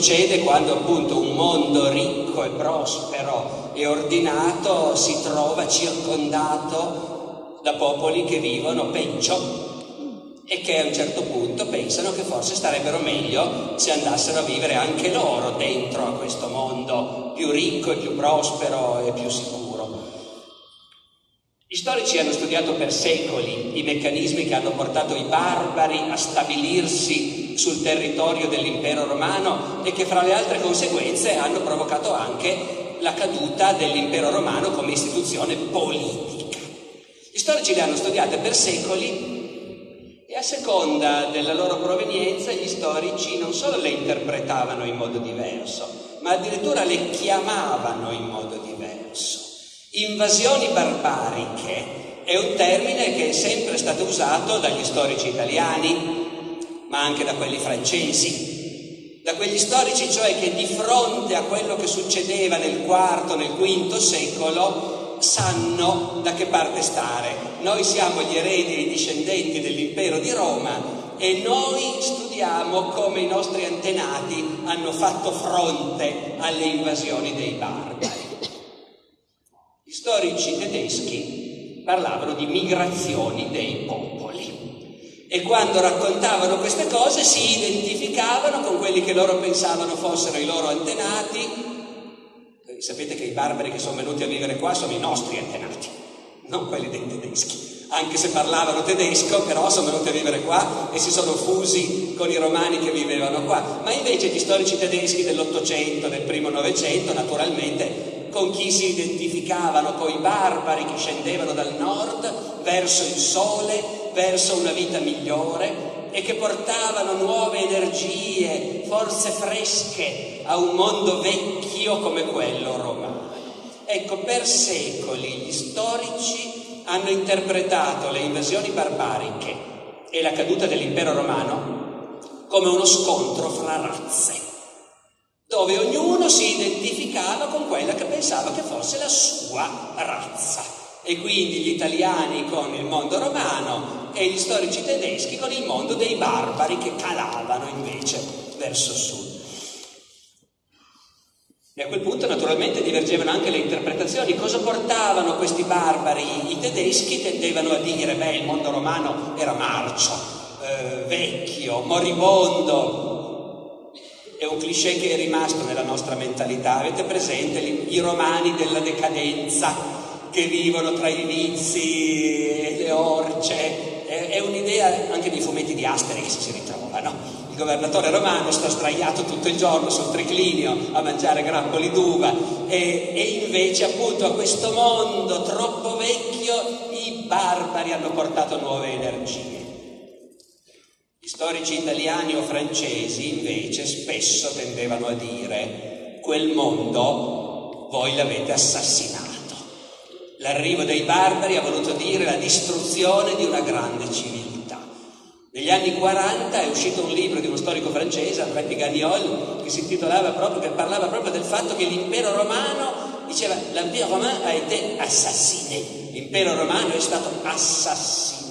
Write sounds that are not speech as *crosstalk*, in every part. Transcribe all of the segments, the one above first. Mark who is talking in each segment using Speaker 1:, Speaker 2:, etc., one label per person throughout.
Speaker 1: Succede quando appunto un mondo ricco e prospero e ordinato si trova circondato da popoli che vivono peggio e che a un certo punto pensano che forse starebbero meglio se andassero a vivere anche loro dentro a questo mondo più ricco e più prospero e più sicuro. Gli storici hanno studiato per secoli i meccanismi che hanno portato i barbari a stabilirsi sul territorio dell'impero romano e che fra le altre conseguenze hanno provocato anche la caduta dell'impero romano come istituzione politica. Gli storici le hanno studiate per secoli e a seconda della loro provenienza gli storici non solo le interpretavano in modo diverso, ma addirittura le chiamavano in modo diverso. Invasioni barbariche è un termine che è sempre stato usato dagli storici italiani, ma anche da quelli francesi, da quegli storici cioè che di fronte a quello che succedeva nel IV, nel V secolo, sanno da che parte stare. Noi siamo gli eredi e i discendenti dell'impero di Roma e noi studiamo come i nostri antenati hanno fatto fronte alle invasioni dei barbari. Gli storici tedeschi parlavano di migrazioni dei popoli e quando raccontavano queste cose si identificavano con quelli che loro pensavano fossero i loro antenati. Sapete che i barbari che sono venuti a vivere qua sono i nostri antenati, non quelli dei tedeschi. Anche se parlavano tedesco, però sono venuti a vivere qua e si sono fusi con i romani che vivevano qua. Ma invece gli storici tedeschi dell'Ottocento, del primo Novecento, naturalmente con chi si identificavano, con i barbari che scendevano dal nord verso il sole, verso una vita migliore e che portavano nuove energie, forze fresche a un mondo vecchio come quello romano. Ecco, per secoli gli storici hanno interpretato le invasioni barbariche e la caduta dell'impero romano come uno scontro fra razze dove ognuno si identificava con quella che pensava che fosse la sua razza. E quindi gli italiani con il mondo romano e gli storici tedeschi con il mondo dei barbari che calavano invece verso sud. E a quel punto naturalmente divergevano anche le interpretazioni. Cosa portavano questi barbari? I tedeschi tendevano a dire, beh, il mondo romano era marcio, eh, vecchio, moribondo, è un cliché che è rimasto nella nostra mentalità. Avete presente i romani della decadenza che vivono tra i vizi e le orce? È, un'idea anche dei fumetti di Asterix si ritrova, no? Il governatore romano sta sdraiato tutto il giorno sul triclinio a mangiare grappoli d'uva e, e invece appunto a questo mondo troppo vecchio i barbari hanno portato nuove energie. Gli storici italiani o francesi invece spesso tendevano a dire quel mondo voi l'avete assassinato. L'arrivo dei barbari ha voluto dire la distruzione di una grande civiltà. Negli anni 40 è uscito un libro di uno storico francese, André Piganiol, che si intitolava proprio, che parlava proprio del fatto che l'impero romano, diceva, l'impero romano a été assassiné, l'impero romano è stato assassinato.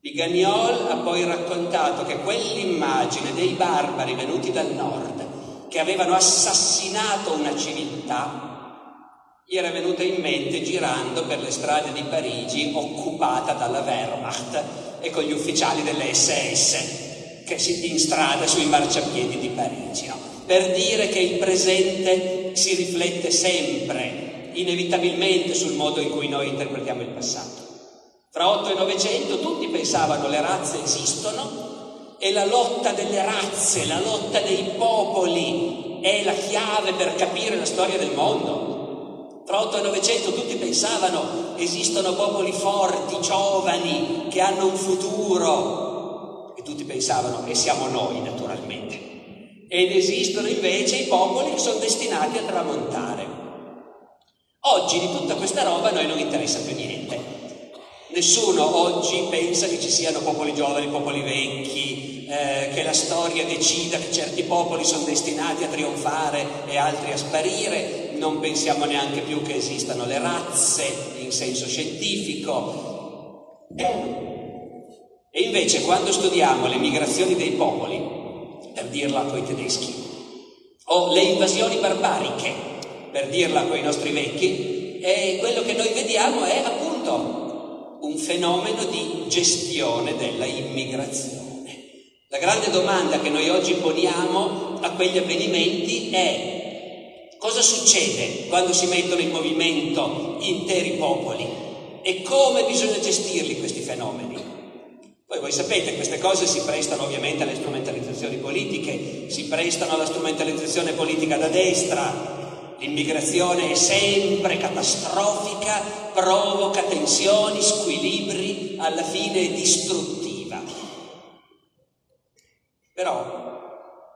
Speaker 1: Piganiol ha poi raccontato che quell'immagine dei barbari venuti dal nord, che avevano assassinato una civiltà, gli era venuta in mente girando per le strade di Parigi occupata dalla Wehrmacht e con gli ufficiali delle SS che si in strada sui marciapiedi di Parigi, no? per dire che il presente si riflette sempre, inevitabilmente, sul modo in cui noi interpretiamo il passato. Fra 8 e 900 tutti pensavano le razze esistono e la lotta delle razze, la lotta dei popoli è la chiave per capire la storia del mondo. Fra 8 e 900 tutti pensavano esistono popoli forti, giovani, che hanno un futuro. E tutti pensavano che siamo noi, naturalmente. Ed esistono invece i popoli che sono destinati a tramontare. Oggi di tutta questa roba a noi non interessa più niente. Nessuno oggi pensa che ci siano popoli giovani, popoli vecchi, eh, che la storia decida che certi popoli sono destinati a trionfare e altri a sparire, non pensiamo neanche più che esistano le razze in senso scientifico. E invece quando studiamo le migrazioni dei popoli, per dirla coi tedeschi, o le invasioni barbariche, per dirla coi nostri vecchi, e quello che noi vediamo è appunto un fenomeno di gestione della immigrazione. La grande domanda che noi oggi poniamo a quegli avvenimenti è cosa succede quando si mettono in movimento interi popoli e come bisogna gestirli questi fenomeni. Poi voi sapete, queste cose si prestano ovviamente alle strumentalizzazioni politiche, si prestano alla strumentalizzazione politica da destra, L'immigrazione è sempre catastrofica, provoca tensioni, squilibri, alla fine è distruttiva. Però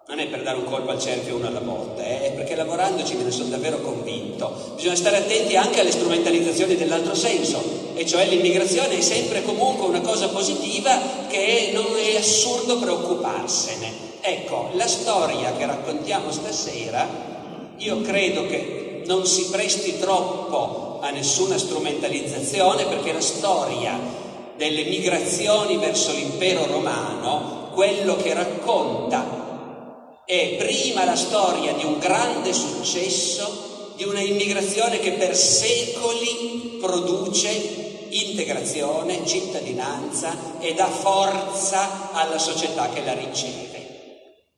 Speaker 1: non è per dare un colpo al cerchio uno alla volta, eh? è perché lavorandoci me ne sono davvero convinto. Bisogna stare attenti anche alle strumentalizzazioni dell'altro senso, e cioè l'immigrazione è sempre comunque una cosa positiva che non è assurdo preoccuparsene. Ecco, la storia che raccontiamo stasera io credo che non si presti troppo a nessuna strumentalizzazione perché la storia delle migrazioni verso l'impero romano, quello che racconta è prima la storia di un grande successo, di una immigrazione che per secoli produce integrazione, cittadinanza e dà forza alla società che la riceve.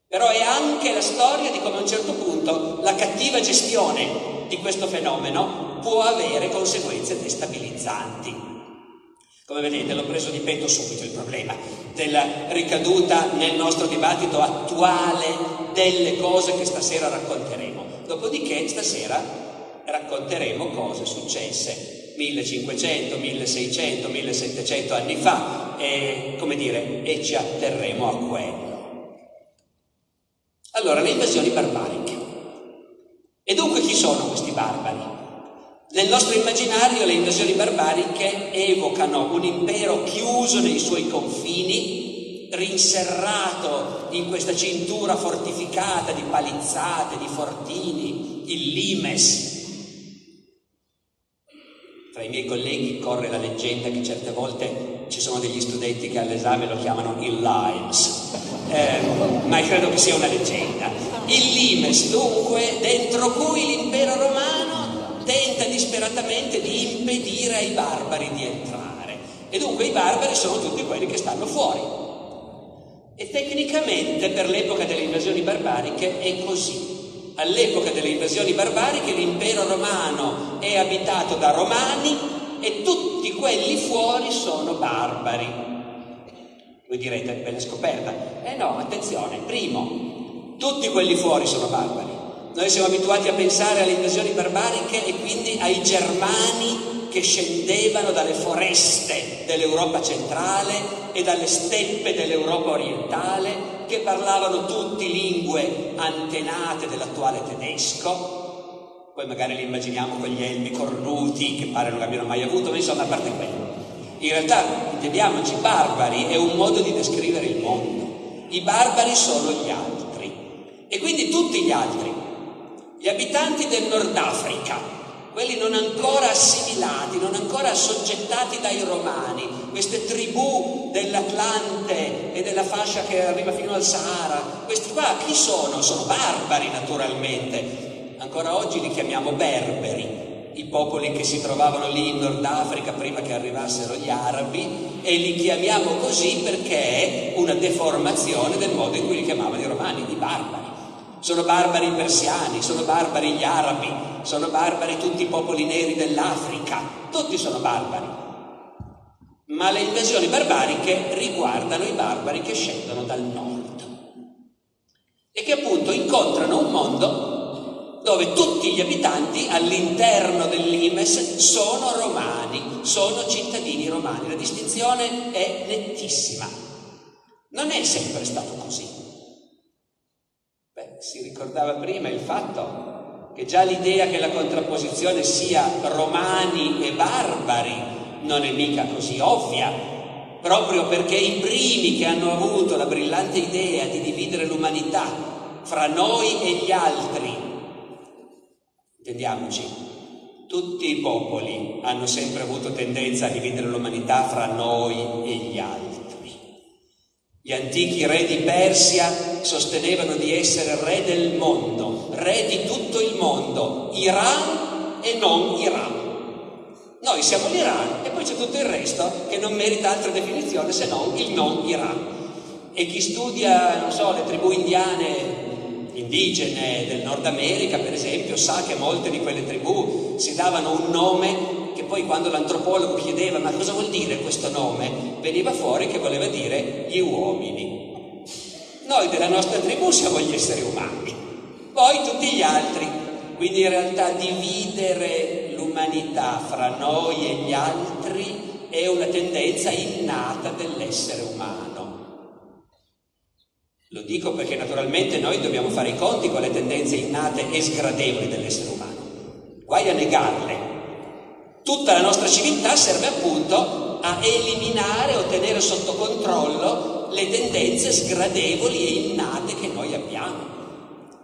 Speaker 1: Però è anche la storia di come a un certo punto la cattiva gestione di questo fenomeno può avere conseguenze destabilizzanti. Come vedete l'ho preso di petto subito il problema della ricaduta nel nostro dibattito attuale delle cose che stasera racconteremo. Dopodiché stasera racconteremo cose successe 1500, 1600, 1700 anni fa e, come dire, e ci atterremo a quello. Allora, le invasioni barbariche. E dunque chi sono questi barbari? Nel nostro immaginario le invasioni barbariche evocano un impero chiuso nei suoi confini, rinserrato in questa cintura fortificata di palizzate, di fortini, il limes. Tra i miei colleghi corre la leggenda che certe volte ci sono degli studenti che all'esame lo chiamano il limes eh, ma credo che sia una leggenda. Il limes, dunque, dentro cui l'impero romano disperatamente di impedire ai barbari di entrare. E dunque i barbari sono tutti quelli che stanno fuori. E tecnicamente per l'epoca delle invasioni barbariche è così. All'epoca delle invasioni barbariche l'impero romano è abitato da romani e tutti quelli fuori sono barbari. Voi direte, bella scoperta. Eh no, attenzione, primo, tutti quelli fuori sono barbari. Noi siamo abituati a pensare alle invasioni barbariche e quindi ai germani che scendevano dalle foreste dell'Europa centrale e dalle steppe dell'Europa orientale, che parlavano tutti lingue antenate dell'attuale tedesco. Poi magari li immaginiamo con gli elmi cornuti che pare non abbiano mai avuto, ma insomma, a parte quello. In realtà, intendiamoci, barbari è un modo di descrivere il mondo. I barbari sono gli altri. E quindi tutti gli altri. Gli abitanti del Nord Africa, quelli non ancora assimilati, non ancora assoggettati dai romani, queste tribù dell'Atlante e della fascia che arriva fino al Sahara, questi qua chi sono? Sono barbari naturalmente. Ancora oggi li chiamiamo berberi, i popoli che si trovavano lì in Nord Africa prima che arrivassero gli arabi e li chiamiamo così perché è una deformazione del modo in cui li chiamavano i romani, i barbari. Sono barbari i persiani, sono barbari gli arabi, sono barbari tutti i popoli neri dell'Africa, tutti sono barbari. Ma le invasioni barbariche riguardano i barbari che scendono dal nord e che appunto incontrano un mondo dove tutti gli abitanti all'interno dell'Imes sono romani, sono cittadini romani. La distinzione è nettissima. Non è sempre stato così. Si ricordava prima il fatto che già l'idea che la contrapposizione sia romani e barbari non è mica così ovvia, proprio perché i primi che hanno avuto la brillante idea di dividere l'umanità fra noi e gli altri Intendiamoci, tutti i popoli hanno sempre avuto tendenza a dividere l'umanità fra noi e gli altri. Gli antichi re di Persia sostenevano di essere re del mondo, re di tutto il mondo, Iran e non Iran. Noi siamo l'Iran e poi c'è tutto il resto che non merita altra definizione se non il non Iran. E chi studia, non so, le tribù indiane indigene del Nord America, per esempio, sa che molte di quelle tribù si davano un nome poi quando l'antropologo chiedeva ma cosa vuol dire questo nome, veniva fuori che voleva dire gli uomini. Noi della nostra tribù siamo gli esseri umani, poi tutti gli altri. Quindi in realtà dividere l'umanità fra noi e gli altri è una tendenza innata dell'essere umano. Lo dico perché naturalmente noi dobbiamo fare i conti con le tendenze innate e sgradevoli dell'essere umano. Guai a negarle. Tutta la nostra civiltà serve appunto a eliminare o tenere sotto controllo le tendenze sgradevoli e innate che noi abbiamo.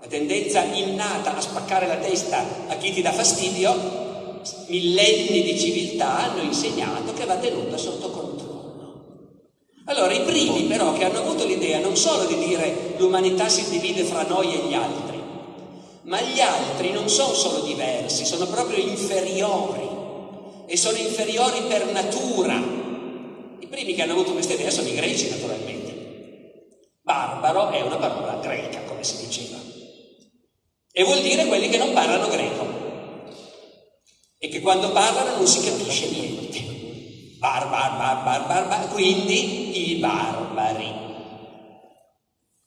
Speaker 1: La tendenza innata a spaccare la testa a chi ti dà fastidio, millenni di civiltà hanno insegnato che va tenuta sotto controllo. Allora, i primi però che hanno avuto l'idea non solo di dire l'umanità si divide fra noi e gli altri, ma gli altri non sono solo diversi, sono proprio inferiori e sono inferiori per natura. I primi che hanno avuto questa idea sono i greci, naturalmente. Barbaro è una parola greca, come si diceva, e vuol dire quelli che non parlano greco e che quando parlano non si capisce niente. Barbar, barbar, barbar, quindi i barbari.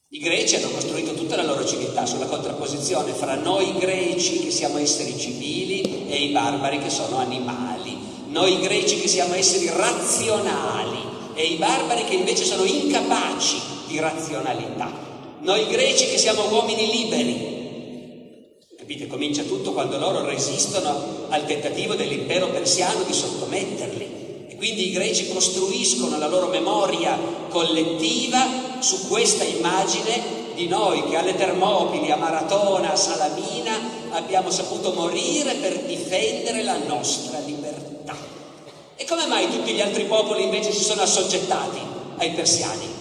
Speaker 1: I greci hanno costruito tutta la loro civiltà sulla contrapposizione fra noi greci che siamo esseri civili e i barbari che sono animali. Noi greci che siamo esseri razionali e i barbari che invece sono incapaci di razionalità. Noi greci che siamo uomini liberi. Capite, comincia tutto quando loro resistono al tentativo dell'impero persiano di sottometterli. Quindi i greci costruiscono la loro memoria collettiva su questa immagine di noi che alle Termopili, a Maratona, a Salamina abbiamo saputo morire per difendere la nostra libertà. E come mai tutti gli altri popoli invece si sono assoggettati ai persiani?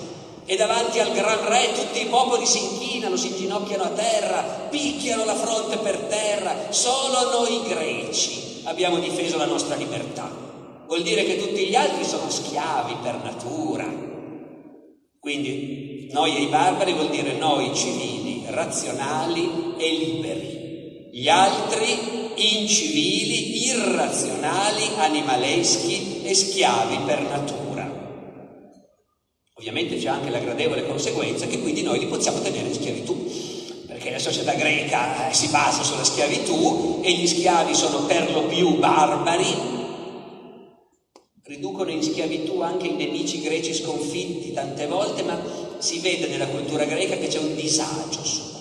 Speaker 1: E davanti al gran re tutti i popoli si inchinano, si inginocchiano a terra, picchiano la fronte per terra. Solo noi greci abbiamo difeso la nostra libertà vuol dire che tutti gli altri sono schiavi per natura. Quindi noi e i barbari vuol dire noi civili, razionali e liberi. Gli altri incivili, irrazionali, animaleschi e schiavi per natura. Ovviamente c'è anche la gradevole conseguenza che quindi noi li possiamo tenere in schiavitù, perché la società greca eh, si basa sulla schiavitù e gli schiavi sono per lo più barbari, riducono in schiavitù anche i nemici greci sconfitti tante volte, ma si vede nella cultura greca che c'è un disagio su.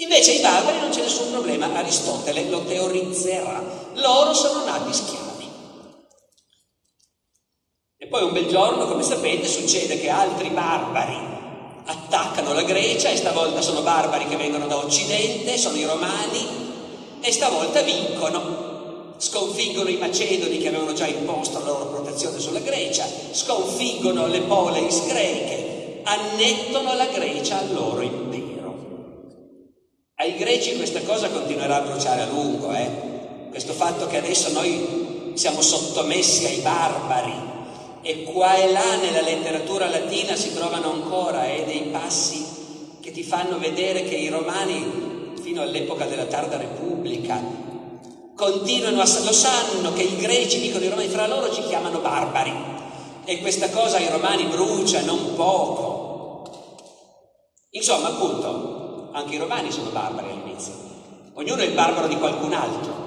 Speaker 1: Invece i barbari non c'è nessun problema, Aristotele lo teorizzerà. Loro sono nati schiavi. E poi un bel giorno, come sapete, succede che altri barbari attaccano la Grecia e stavolta sono barbari che vengono da Occidente, sono i romani, e stavolta vincono sconfiggono i macedoni che avevano già imposto la loro protezione sulla Grecia, sconfiggono le poleis greche, annettono la Grecia al loro impero. Ai greci questa cosa continuerà a bruciare a lungo, eh? questo fatto che adesso noi siamo sottomessi ai barbari e qua e là nella letteratura latina si trovano ancora eh, dei passi che ti fanno vedere che i romani, fino all'epoca della tarda repubblica, continuano a, lo sanno che i greci dicono i romani fra loro ci chiamano barbari e questa cosa i romani brucia non poco. Insomma, appunto, anche i romani sono barbari all'inizio. Ognuno è il barbaro di qualcun altro.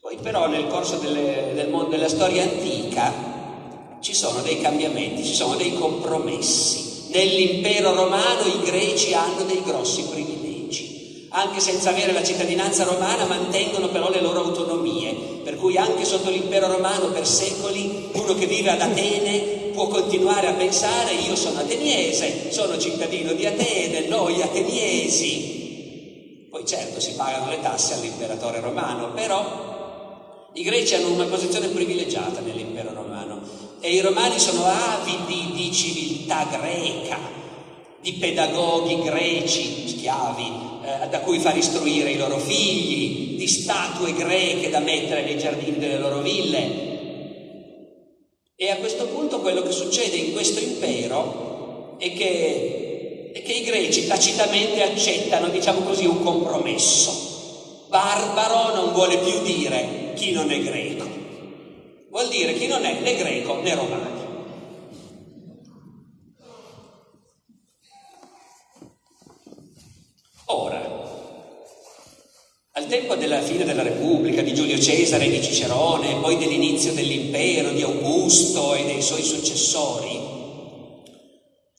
Speaker 1: Poi però nel corso delle, del mondo, della storia antica ci sono dei cambiamenti, ci sono dei compromessi. Nell'impero romano i greci hanno dei grossi privilegi, anche senza avere la cittadinanza romana mantengono però le loro autonomie, per cui anche sotto l'impero romano per secoli uno che vive ad Atene può continuare a pensare io sono ateniese, sono cittadino di Atene, noi ateniesi. Poi certo si pagano le tasse all'imperatore romano, però i greci hanno una posizione privilegiata nell'impero romano e i romani sono avidi di civiltà greca, di pedagoghi greci, schiavi, eh, da cui far istruire i loro figli, di statue greche da mettere nei giardini delle loro ville. E a questo punto quello che succede in questo impero è che, è che i greci tacitamente accettano, diciamo così, un compromesso. Barbaro non vuole più dire chi non è greco. Vuol dire chi non è né greco né romano. Ora, al tempo della fine della Repubblica, di Giulio Cesare, di Cicerone, poi dell'inizio dell'impero, di Augusto e dei suoi successori,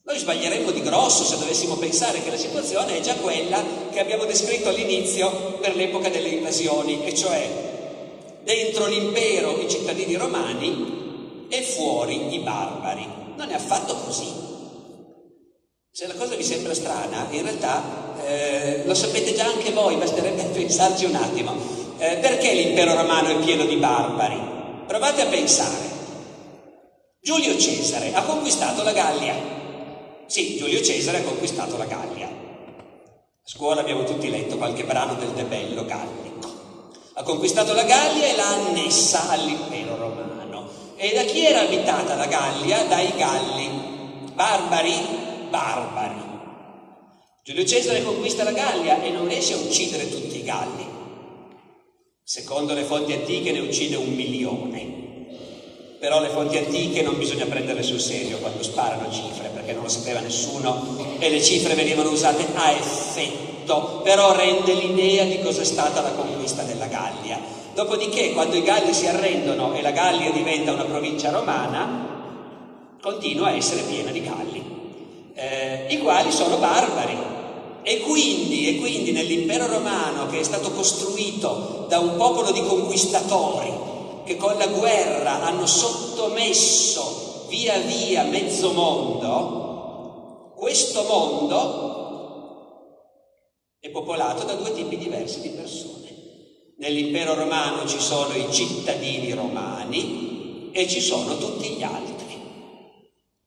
Speaker 1: noi sbaglieremmo di grosso se dovessimo pensare che la situazione è già quella che abbiamo descritto all'inizio per l'epoca delle invasioni, e cioè dentro l'impero i cittadini romani e fuori i barbari. Non è affatto così. Se la cosa vi sembra strana, in realtà eh, lo sapete già anche voi, basterebbe pensarci un attimo. Eh, perché l'impero romano è pieno di barbari? Provate a pensare. Giulio Cesare ha conquistato la Gallia. Sì, Giulio Cesare ha conquistato la Gallia. A scuola abbiamo tutti letto qualche brano del Debello Galli. Ha conquistato la Gallia e l'ha annessa all'impero romano. E da chi era abitata la Gallia? Dai Galli. Barbari? Barbari. Giulio Cesare conquista la Gallia e non riesce a uccidere tutti i Galli. Secondo le fonti antiche ne uccide un milione. Però le fonti antiche non bisogna prenderle sul serio quando sparano cifre, perché non lo sapeva nessuno e le cifre venivano usate a effetto però rende l'idea di cosa è stata la conquista della Gallia. Dopodiché, quando i Galli si arrendono e la Gallia diventa una provincia romana, continua a essere piena di Galli, eh, i quali sono barbari. E quindi, e quindi nell'impero romano, che è stato costruito da un popolo di conquistatori, che con la guerra hanno sottomesso via via mezzo mondo, questo mondo è popolato da due tipi diversi di persone. Nell'impero romano ci sono i cittadini romani e ci sono tutti gli altri.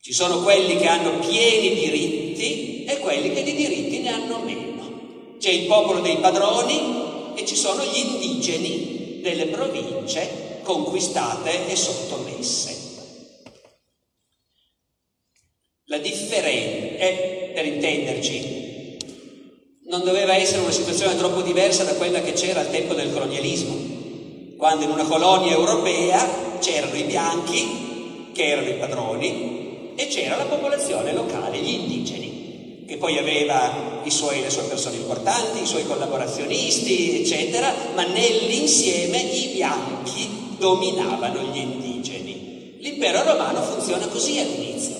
Speaker 1: Ci sono quelli che hanno pieni diritti e quelli che di diritti ne hanno meno. C'è il popolo dei padroni e ci sono gli indigeni delle province conquistate e sottomesse. La differenza è, per intenderci, non doveva essere una situazione troppo diversa da quella che c'era al tempo del colonialismo, quando in una colonia europea c'erano i bianchi, che erano i padroni, e c'era la popolazione locale, gli indigeni, che poi aveva suoi, le sue persone importanti, i suoi collaborazionisti, eccetera, ma nell'insieme i bianchi dominavano gli indigeni. L'impero romano funziona così all'inizio.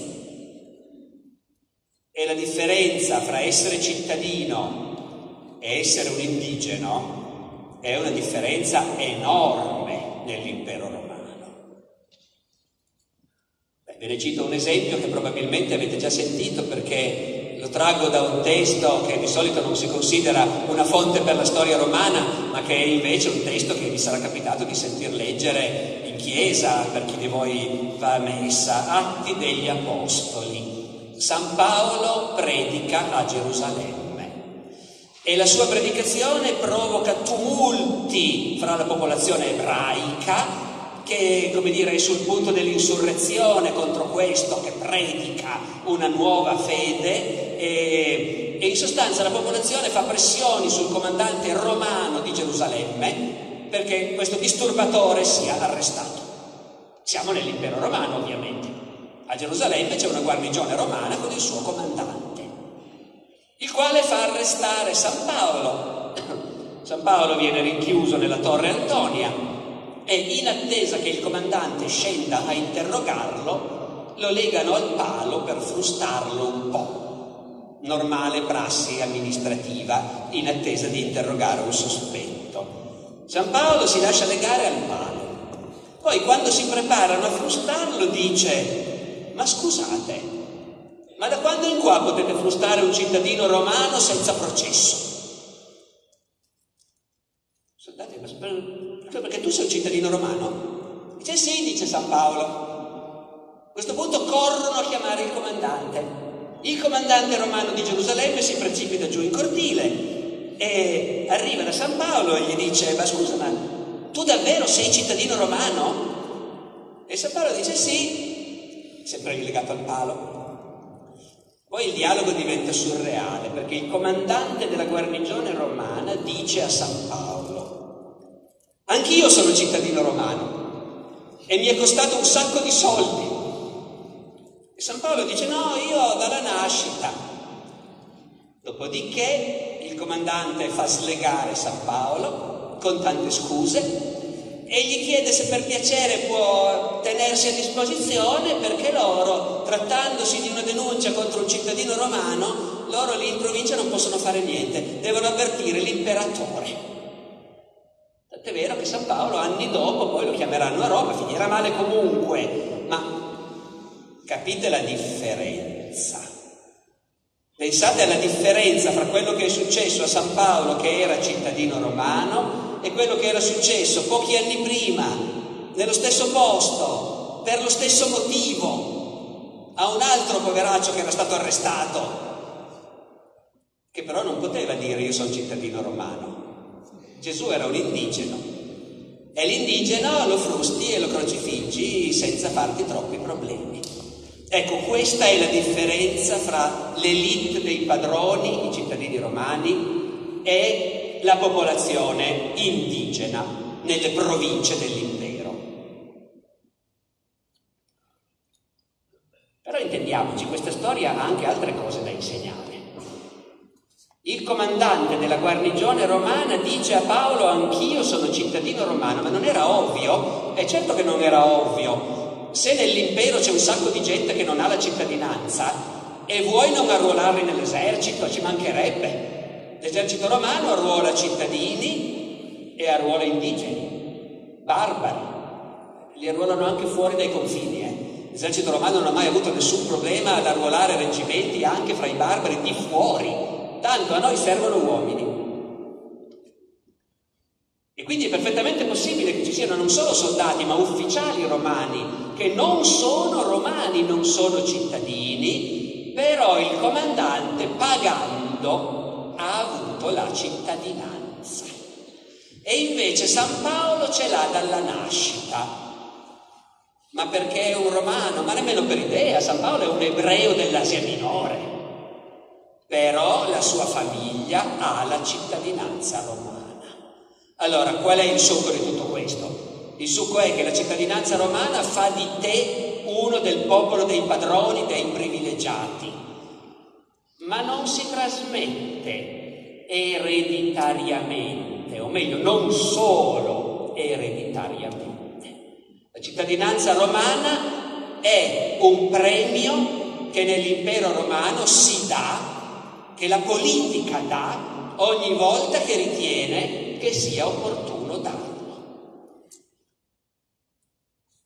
Speaker 1: E la differenza fra essere cittadino e essere un indigeno è una differenza enorme nell'impero romano. Beh, ve ne cito un esempio che probabilmente avete già sentito perché lo traggo da un testo che di solito non si considera una fonte per la storia romana, ma che è invece un testo che vi sarà capitato di sentir leggere in chiesa per chi di voi va a messa, Atti degli Apostoli. San Paolo predica a Gerusalemme E la sua predicazione provoca tumulti fra la popolazione ebraica che come dire, è sul punto dell'insurrezione contro questo che predica una nuova fede e, e in sostanza la popolazione fa pressioni sul comandante romano di Gerusalemme perché questo disturbatore sia arrestato. Siamo nell'impero romano ovviamente. A Gerusalemme c'è una guarnigione romana con il suo comandante, il quale fa arrestare San Paolo. *coughs* San Paolo viene rinchiuso nella torre Antonia e in attesa che il comandante scenda a interrogarlo, lo legano al palo per frustarlo un po'. Normale prassi amministrativa in attesa di interrogare un sospetto. San Paolo si lascia legare al palo. Poi quando si preparano a frustarlo dice, ma scusate, ma da quando in qua potete frustare un cittadino romano senza processo? Soldati, ma cioè perché tu sei un cittadino romano? Dice sì, dice San Paolo. A questo punto corrono a chiamare il comandante. Il comandante romano di Gerusalemme si precipita giù in cortile e arriva da San Paolo e gli dice, ma scusa, ma tu davvero sei cittadino romano? E San Paolo dice sì, sempre rilegato al palo. Poi il dialogo diventa surreale perché il comandante della guarnigione romana dice a San Paolo, Anch'io sono cittadino romano e mi è costato un sacco di soldi. E San Paolo dice no, io dalla nascita. Dopodiché il comandante fa slegare San Paolo con tante scuse e gli chiede se per piacere può tenersi a disposizione perché loro, trattandosi di una denuncia contro un cittadino romano, loro lì in provincia non possono fare niente, devono avvertire l'imperatore. È vero che San Paolo anni dopo poi lo chiameranno a Roma, finirà male comunque, ma capite la differenza. Pensate alla differenza fra quello che è successo a San Paolo che era cittadino romano e quello che era successo pochi anni prima, nello stesso posto, per lo stesso motivo, a un altro poveraccio che era stato arrestato, che però non poteva dire io sono cittadino romano. Gesù era un indigeno e l'indigeno lo frusti e lo crocifiggi senza farti troppi problemi. Ecco, questa è la differenza fra l'elite dei padroni, i cittadini romani, e la popolazione indigena nelle province dell'impero. Però intendiamoci, questa storia ha anche altre cose da insegnare. Il comandante della guarnigione romana dice a Paolo anch'io sono cittadino romano, ma non era ovvio? È certo che non era ovvio. Se nell'impero c'è un sacco di gente che non ha la cittadinanza e vuoi non arruolarli nell'esercito, ci mancherebbe. L'esercito romano arruola cittadini e arruola indigeni, barbari. Li arruolano anche fuori dai confini. Eh. L'esercito romano non ha mai avuto nessun problema ad arruolare reggimenti anche fra i barbari di fuori tanto a noi servono uomini. E quindi è perfettamente possibile che ci siano non solo soldati, ma ufficiali romani che non sono romani, non sono cittadini, però il comandante pagando ha avuto la cittadinanza. E invece San Paolo ce l'ha dalla nascita. Ma perché è un romano? Ma nemmeno per idea, San Paolo è un ebreo dell'Asia Minore però la sua famiglia ha la cittadinanza romana. Allora, qual è il succo di tutto questo? Il succo è che la cittadinanza romana fa di te uno del popolo dei padroni, dei privilegiati, ma non si trasmette ereditariamente, o meglio, non solo ereditariamente. La cittadinanza romana è un premio che nell'impero romano si dà che la politica dà ogni volta che ritiene che sia opportuno darlo,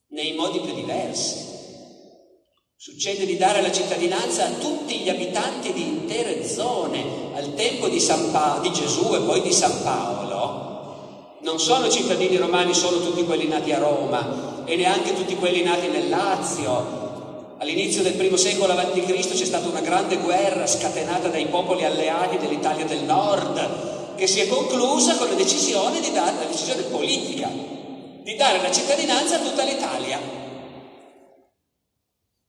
Speaker 1: nei modi più diversi. Succede di dare la cittadinanza a tutti gli abitanti di intere zone. Al tempo di, pa- di Gesù e poi di San Paolo, non sono cittadini romani solo tutti quelli nati a Roma e neanche tutti quelli nati nel Lazio, All'inizio del primo secolo a.C. c'è stata una grande guerra scatenata dai popoli alleati dell'Italia del Nord, che si è conclusa con la decisione, di dare, la decisione politica di dare la cittadinanza a tutta l'Italia.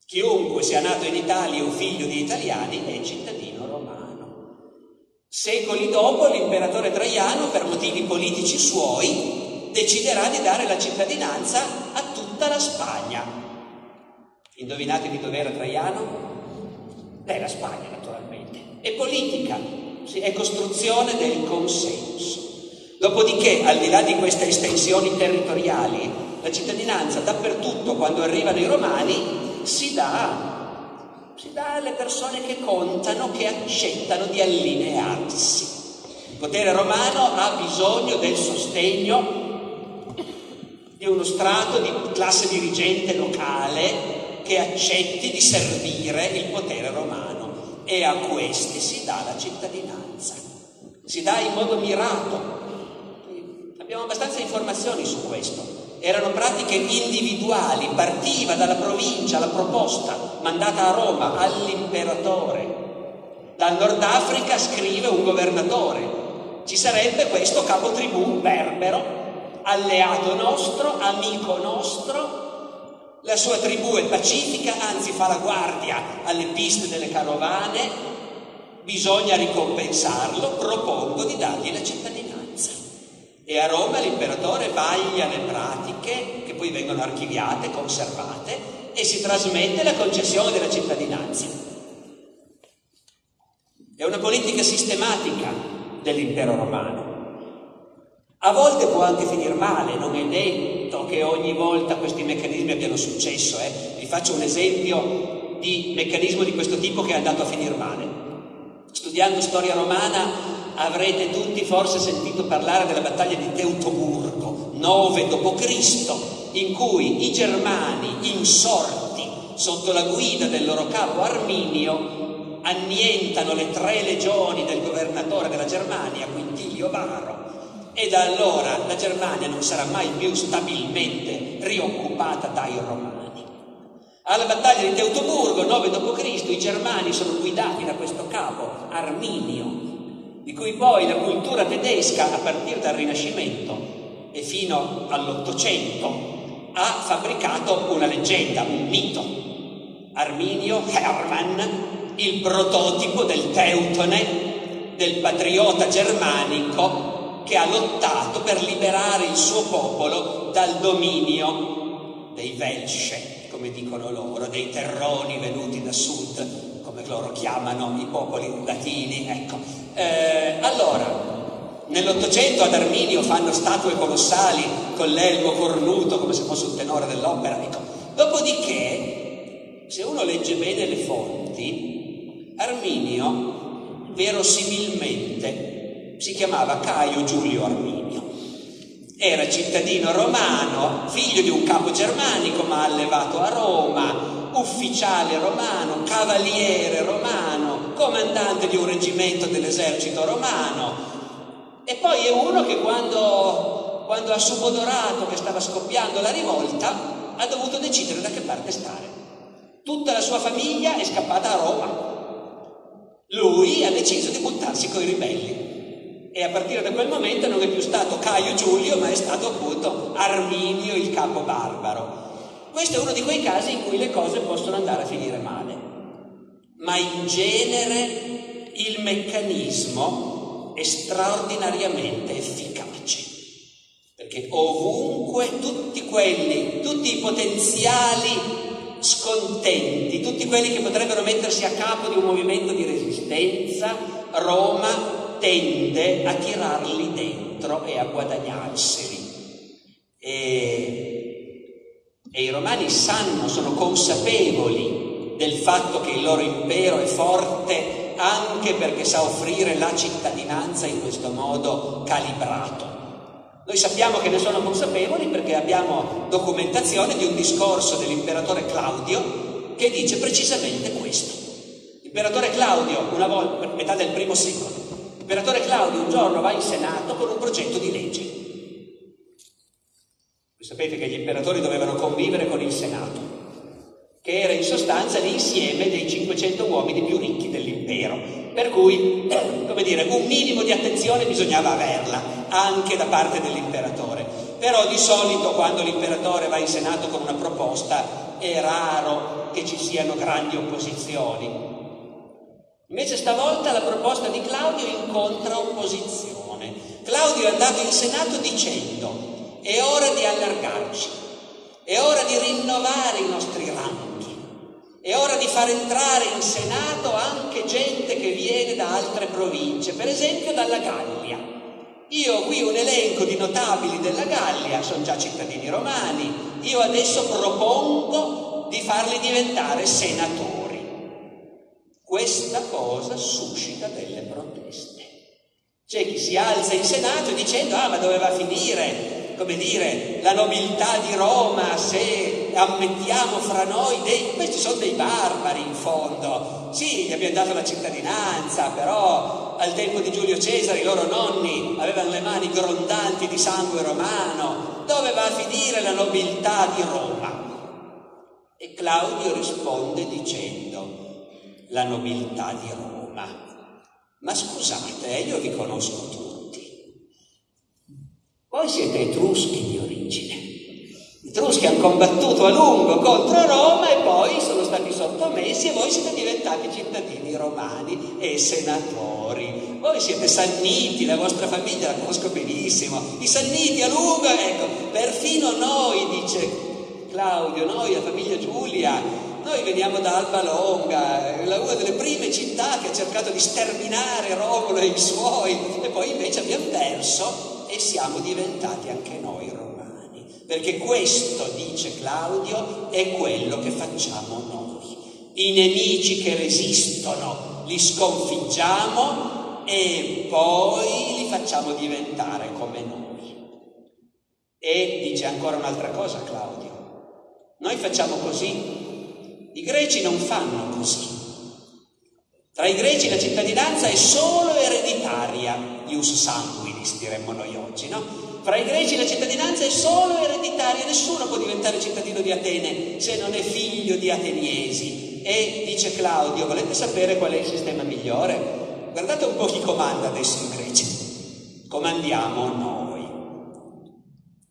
Speaker 1: Chiunque sia nato in Italia o figlio di italiani è cittadino romano. Secoli dopo l'imperatore Traiano, per motivi politici suoi, deciderà di dare la cittadinanza a tutta la Spagna. Indovinate di dove era Traiano? Beh, la Spagna naturalmente. È politica, è costruzione del consenso. Dopodiché, al di là di queste estensioni territoriali, la cittadinanza dappertutto, quando arrivano i romani, si dà, si dà alle persone che contano, che accettano di allinearsi. Il potere romano ha bisogno del sostegno di uno strato di classe dirigente locale che accetti di servire il potere romano e a questi si dà la cittadinanza. Si dà in modo mirato, Abbiamo abbastanza informazioni su questo. Erano pratiche individuali, partiva dalla provincia la proposta mandata a Roma all'imperatore. Dal Nord Africa scrive un governatore. Ci sarebbe questo capo tribù berbero, alleato nostro, amico nostro. La sua tribù è pacifica, anzi fa la guardia alle piste delle carovane. Bisogna ricompensarlo, propongo di dargli la cittadinanza. E a Roma l'imperatore vaglia le pratiche che poi vengono archiviate, conservate e si trasmette la concessione della cittadinanza. È una politica sistematica dell'impero romano. A volte può anche finire male, non è detto che ogni volta questi meccanismi abbiano successo. Eh. Vi faccio un esempio di meccanismo di questo tipo che è andato a finire male. Studiando storia romana avrete tutti forse sentito parlare della battaglia di Teutoburgo, 9 d.C., in cui i germani insorti sotto la guida del loro capo Arminio annientano le tre legioni del governatore della Germania, Quintilio Varo, e da allora la Germania non sarà mai più stabilmente rioccupata dai romani. Alla battaglia di Teutoburgo, 9 d.C., i germani sono guidati da questo capo, Arminio, di cui poi la cultura tedesca, a partire dal Rinascimento e fino all'Ottocento, ha fabbricato una leggenda, un mito. Arminio Hermann, il prototipo del teutone, del patriota germanico che ha lottato per liberare il suo popolo dal dominio dei Velsce, come dicono loro, dei terroni venuti da sud, come loro chiamano i popoli latini. Ecco, eh, allora, nell'Ottocento ad Arminio fanno statue colossali con l'elmo cornuto come se fosse un tenore dell'opera. Ecco. Dopodiché, se uno legge bene le fonti, Arminio verosimilmente si chiamava Caio Giulio Arminio. Era cittadino romano, figlio di un capo germanico ma allevato a Roma, ufficiale romano, cavaliere romano, comandante di un reggimento dell'esercito romano. E poi è uno che quando, quando ha subodorato che stava scoppiando la rivolta ha dovuto decidere da che parte stare. Tutta la sua famiglia è scappata a Roma. Lui ha deciso di buttarsi con i ribelli. E a partire da quel momento non è più stato Caio Giulio, ma è stato appunto Arminio il capo barbaro. Questo è uno di quei casi in cui le cose possono andare a finire male, ma in genere il meccanismo è straordinariamente efficace, perché ovunque tutti quelli, tutti i potenziali scontenti, tutti quelli che potrebbero mettersi a capo di un movimento di resistenza, Roma tende a tirarli dentro e a guadagnarseli. E e i romani sanno, sono consapevoli del fatto che il loro impero è forte anche perché sa offrire la cittadinanza in questo modo calibrato. Noi sappiamo che ne sono consapevoli perché abbiamo documentazione di un discorso dell'imperatore Claudio che dice precisamente questo. L'imperatore Claudio, una volta, metà del primo secolo, l'imperatore Claudio un giorno va in Senato con un progetto di legge Voi sapete che gli imperatori dovevano convivere con il Senato, che era in sostanza l'insieme dei 500 uomini più ricchi dell'impero. Per cui, *clears throat* come dire, un minimo di attenzione bisognava averla, anche da parte dell'imperatore. Però di solito quando l'imperatore va in Senato con una proposta è raro che ci siano grandi opposizioni. Invece stavolta la proposta di Claudio incontra opposizione. Claudio è andato in Senato dicendo è ora di allargarci, è ora di rinnovare i nostri ranghi, è ora di far entrare in Senato anche gente che viene da altre province, per esempio dalla Gallia. Io ho qui un elenco di notabili della Gallia, sono già cittadini romani, io adesso propongo di farli diventare senatori. Questa cosa suscita delle proteste. C'è chi si alza in Senato dicendo, ah ma doveva finire, come dire, la nobiltà di Roma se ammettiamo fra noi dei... Questi sono dei barbari in fondo. Sì, gli abbiamo dato la cittadinanza, però al tempo di Giulio Cesare i loro nonni avevano le mani grondanti di sangue romano. Dove va a finire la nobiltà di Roma? E Claudio risponde dicendo, la nobiltà di Roma. Ma scusate, io vi conosco tutti. Voi siete etruschi di origine. Gli etruschi hanno combattuto a lungo contro Roma e poi sono stati sottomessi e voi siete diventati cittadini romani e senatori. Voi siete sanniti, la vostra famiglia la conosco benissimo. I sanniti a lungo, ecco, perfino noi, dice Claudio, noi, la famiglia Giulia, noi veniamo da Alba Longa, una delle prime città che ha cercato di sterminare Romolo e i suoi, e poi invece abbiamo perso e siamo diventati anche noi romani. Perché questo, dice Claudio, è quello che facciamo noi. I nemici che resistono li sconfiggiamo e poi li facciamo diventare come noi. E dice ancora un'altra cosa Claudio. Noi facciamo così i greci non fanno così. Tra i greci la cittadinanza è solo ereditaria, ius sanguinis diremmo noi oggi, no? Fra i greci la cittadinanza è solo ereditaria, nessuno può diventare cittadino di Atene se non è figlio di ateniesi. E dice Claudio, volete sapere qual è il sistema migliore? Guardate un po' chi comanda adesso in Grecia. Comandiamo noi.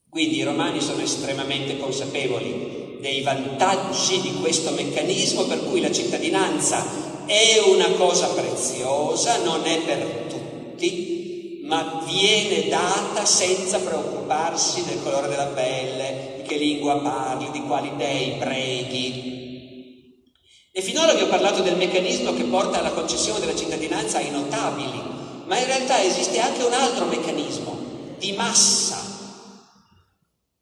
Speaker 1: Quindi i romani sono estremamente consapevoli dei vantaggi di questo meccanismo per cui la cittadinanza è una cosa preziosa, non è per tutti, ma viene data senza preoccuparsi del colore della pelle, di che lingua parli, di quali dei preghi. E finora vi ho parlato del meccanismo che porta alla concessione della cittadinanza ai notabili, ma in realtà esiste anche un altro meccanismo di massa,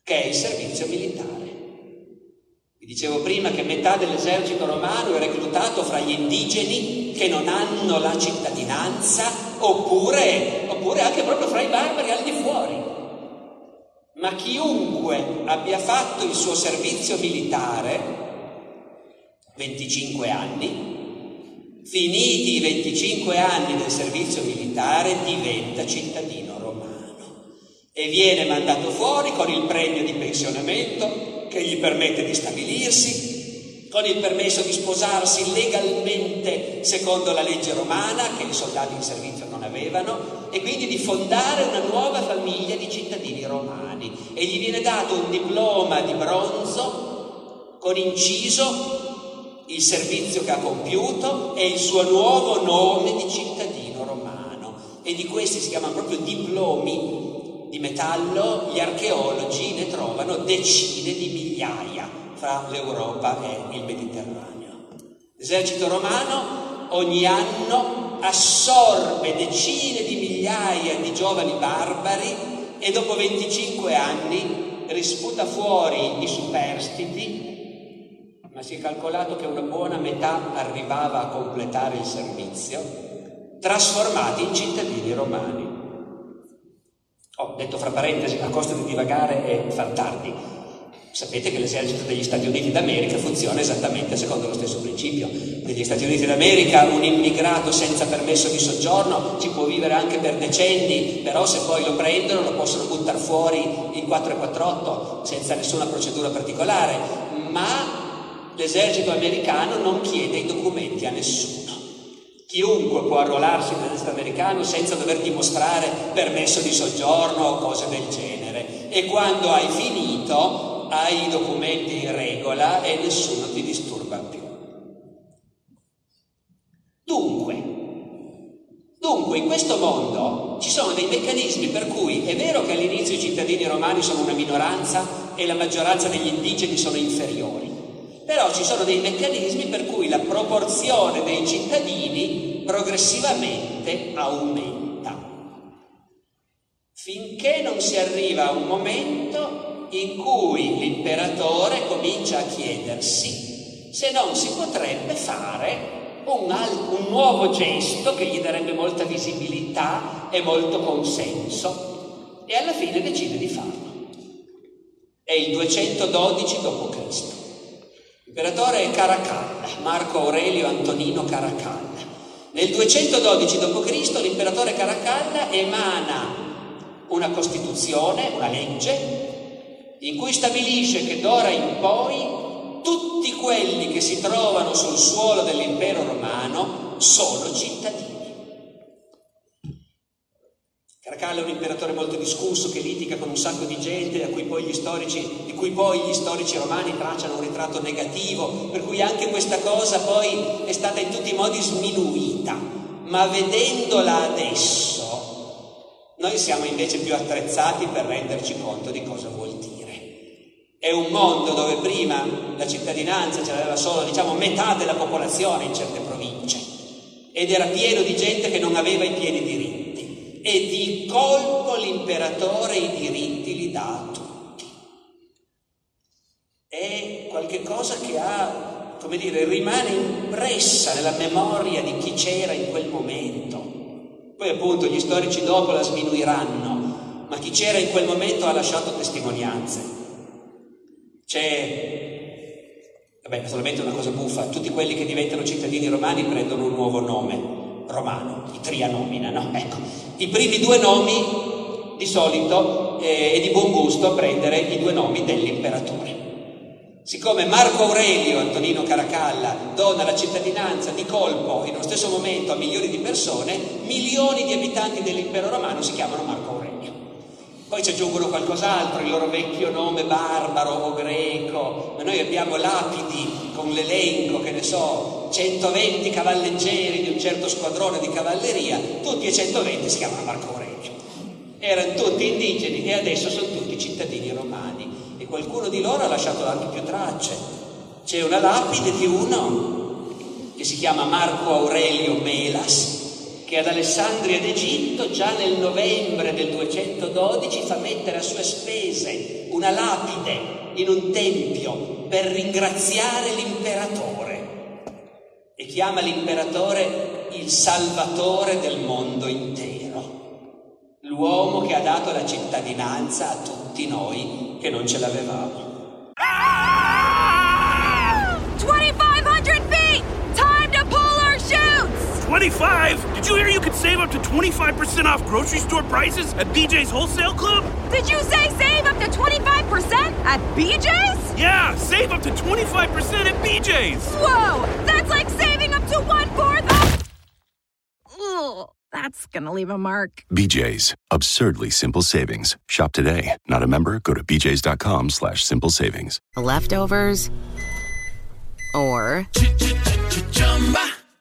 Speaker 1: che è il servizio militare. Vi dicevo prima che metà dell'esercito romano è reclutato fra gli indigeni che non hanno la cittadinanza, oppure, oppure anche proprio fra i barbari al di fuori. Ma chiunque abbia fatto il suo servizio militare, 25 anni, finiti i 25 anni del servizio militare, diventa cittadino romano e viene mandato fuori con il premio di pensionamento che gli permette di stabilirsi, con il permesso di sposarsi legalmente secondo la legge romana che i soldati in servizio non avevano e quindi di fondare una nuova famiglia di cittadini romani. E gli viene dato un diploma di bronzo con inciso il servizio che ha compiuto e il suo nuovo nome di cittadino romano. E di questi si chiamano proprio diplomi di metallo, gli archeologi ne trovano decine di migliaia fra l'Europa e il Mediterraneo. L'esercito romano ogni anno assorbe decine di migliaia di giovani barbari e dopo 25 anni risputa fuori i superstiti, ma si è calcolato che una buona metà arrivava a completare il servizio, trasformati in cittadini romani. Ho detto fra parentesi, a costo di divagare e far tardi. Sapete che l'esercito degli Stati Uniti d'America funziona esattamente secondo lo stesso principio. Negli Stati Uniti d'America un immigrato senza permesso di soggiorno ci può vivere anche per decenni, però se poi lo prendono lo possono buttare fuori in 448 senza nessuna procedura particolare. Ma l'esercito americano non chiede i documenti a nessuno. Chiunque può arruolarsi nell'esercito americano senza dover dimostrare permesso di soggiorno o cose del genere. E quando hai finito hai i documenti in regola e nessuno ti disturba più. Dunque, dunque, in questo mondo ci sono dei meccanismi per cui è vero che all'inizio i cittadini romani sono una minoranza e la maggioranza degli indigeni sono inferiori, però ci sono dei meccanismi per cui la proporzione dei cittadini progressivamente aumenta, finché non si arriva a un momento in cui l'imperatore comincia a chiedersi se non si potrebbe fare un, un, nuovo gesto che gli darebbe molta visibilità e molto consenso e alla fine decide di farlo. È il 212 d.C. L'imperatore Caracalla, Marco Aurelio Antonino Caracalla. Nel 212 d.C. l'imperatore Caracalla emana una costituzione, una legge, in cui stabilisce che d'ora in poi tutti quelli che si trovano sul suolo dell'impero romano sono cittadini. Caracalla è un imperatore molto discusso che litiga con un sacco di gente cui storici, di cui poi gli storici romani tracciano un ritratto negativo, per cui anche questa cosa poi è stata in tutti i modi sminuita. Ma vedendola adesso, noi siamo invece più attrezzati per renderci conto di cosa vuol dire. È un mondo dove prima la cittadinanza c'era solo, diciamo, metà della popolazione in certe province ed era pieno di gente che non aveva i pieni diritti e di colpo l'imperatore i diritti li dà a tutti. È qualcosa che ha, come dire, rimane impressa nella memoria di chi c'era in quel momento. Poi appunto gli storici dopo la sminuiranno, ma chi c'era in quel momento ha lasciato testimonianze. C'è, vabbè, solamente una cosa buffa, tutti quelli che diventano cittadini romani prendono un nuovo nome romano, i trianomina, no? Ecco, i primi due nomi di solito eh, è di buon gusto prendere i due nomi dell'imperatore. Siccome Marco Aurelio Antonino Caracalla dona la cittadinanza di colpo in uno stesso momento a milioni di persone, milioni di abitanti dell'impero romano si chiamano Marco Aurelio. Poi ci aggiungono qualcos'altro, il loro vecchio nome barbaro o greco, ma noi abbiamo lapidi con l'elenco, che ne so, 120 cavalleggeri di un certo squadrone di cavalleria, tutti e 120 si chiamano Marco Aurelio. Erano tutti indigeni e adesso sono tutti cittadini romani e qualcuno di loro ha lasciato anche più tracce. C'è una lapide di uno che si chiama Marco Aurelio Melas, che ad Alessandria d'Egitto già nel novembre del 212 fa mettere a sue spese una lapide in un tempio per ringraziare l'imperatore e chiama l'imperatore il salvatore del mondo intero, l'uomo che ha dato la cittadinanza a tutti noi che non ce l'avevamo.
Speaker 2: 25? Did you hear you could save up to 25% off grocery store prices at BJ's Wholesale Club?
Speaker 3: Did you say save up to 25% at BJ's?
Speaker 2: Yeah, save up to 25% at BJ's.
Speaker 3: Whoa, that's like saving up to one fourth of. Ugh, that's gonna leave a mark.
Speaker 4: BJ's, absurdly simple savings. Shop today. Not a member? Go to BJ's.com slash simple savings.
Speaker 5: Leftovers or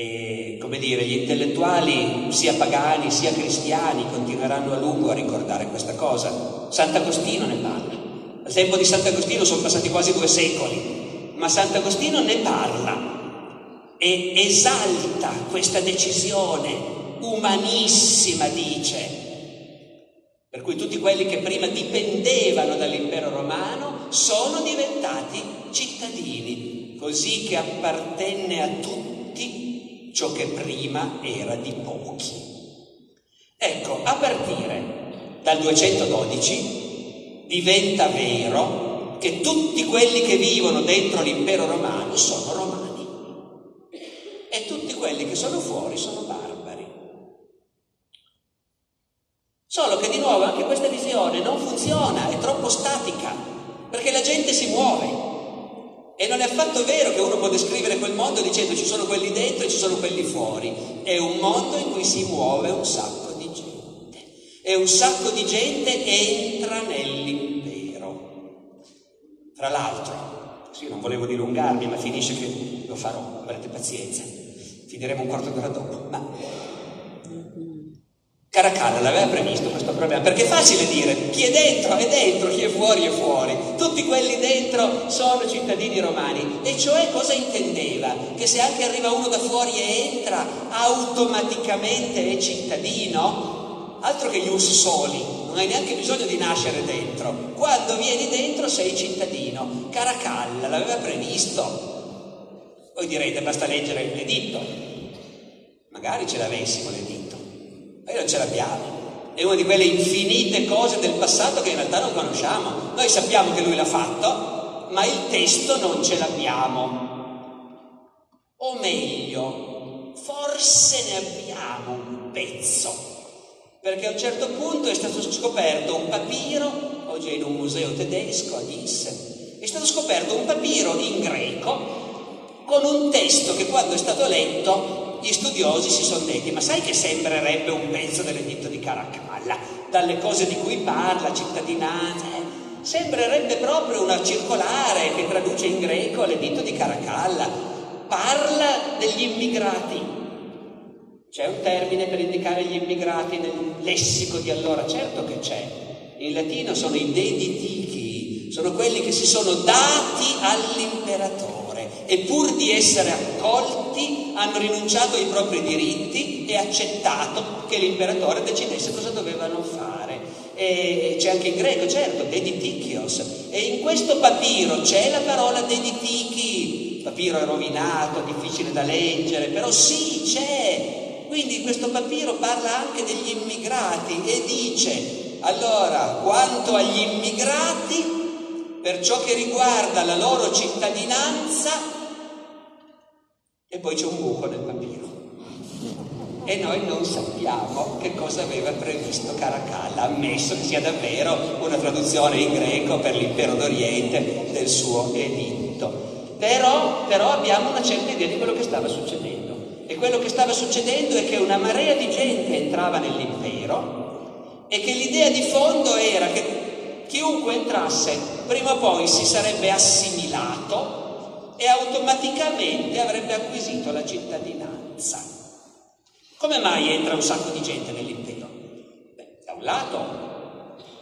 Speaker 1: E, come dire, gli intellettuali, sia pagani sia cristiani, continueranno a lungo a ricordare questa cosa. Sant'Agostino ne parla. Al tempo di Sant'Agostino sono passati quasi due secoli, ma Sant'Agostino ne parla e esalta questa decisione umanissima, dice. Per cui tutti quelli che prima dipendevano dall'impero romano sono diventati cittadini così che appartenne a tutti ciò che prima era di pochi. Ecco, a partire dal 212 diventa vero che tutti quelli che vivono dentro l'impero romano sono romani e tutti quelli che sono fuori sono barbari. Solo che di nuovo anche questa visione non funziona, è troppo statica, perché la gente si muove. E non è affatto vero che uno può descrivere quel mondo dicendo ci sono quelli dentro e ci sono quelli fuori. È un mondo in cui si muove un sacco di gente. E un sacco di gente entra nell'impero. Tra l'altro, sì, non volevo dilungarmi, ma finisce che lo farò, avrete pazienza. Finiremo un quarto d'ora dopo. Ma Caracalla l'aveva previsto questo problema, perché è facile dire chi è dentro è dentro, chi è fuori è fuori. Tutti quelli dentro sono cittadini romani. E cioè cosa intendeva? Che se anche arriva uno da fuori e entra, automaticamente è cittadino? Altro che ius soli, non hai neanche bisogno di nascere dentro. Quando vieni dentro sei cittadino. Caracalla l'aveva previsto. Voi direte basta leggere l'editto. Magari ce l'avessimo l'editto. Noi non ce l'abbiamo. È una di quelle infinite cose del passato che in realtà non conosciamo. Noi sappiamo che lui l'ha fatto, ma il testo non ce l'abbiamo. O meglio, forse ne abbiamo un pezzo, perché a un certo punto è stato scoperto un papiro, oggi è in un museo tedesco a Nice, è stato scoperto un papiro in greco con un testo che quando è stato letto gli studiosi si sono detti, ma sai che sembrerebbe un pezzo dell'editto di Caracalla, dalle cose di cui parla, cittadinanza, eh? sembrerebbe proprio una circolare che traduce in greco l'editto di Caracalla, parla degli immigrati. C'è un termine per indicare gli immigrati nel lessico di allora? Certo che c'è. In latino sono i deditichi, sono quelli che si sono dati all'imperatore e pur di essere accolti hanno rinunciato ai propri diritti e accettato che l'imperatore decidesse cosa dovevano fare. E c'è anche in greco, certo, deditikios. E in questo papiro c'è la parola deditichi. Il papiro è rovinato, difficile da leggere, però sì, c'è. Quindi questo papiro parla anche degli immigrati e dice, allora, quanto agli immigrati, per ciò che riguarda la loro cittadinanza, e poi c'è un buco nel papiro. E noi non sappiamo che cosa aveva previsto Caracalla, ammesso che sia davvero una traduzione in greco per l'impero d'Oriente del suo editto. Però, però abbiamo una certa idea di quello che stava succedendo. E quello che stava succedendo è che una marea di gente entrava nell'impero e che l'idea di fondo era che chiunque entrasse prima o poi si sarebbe assimilato e automaticamente avrebbe acquisito la cittadinanza. Come mai entra un sacco di gente nell'impero? Beh, da un lato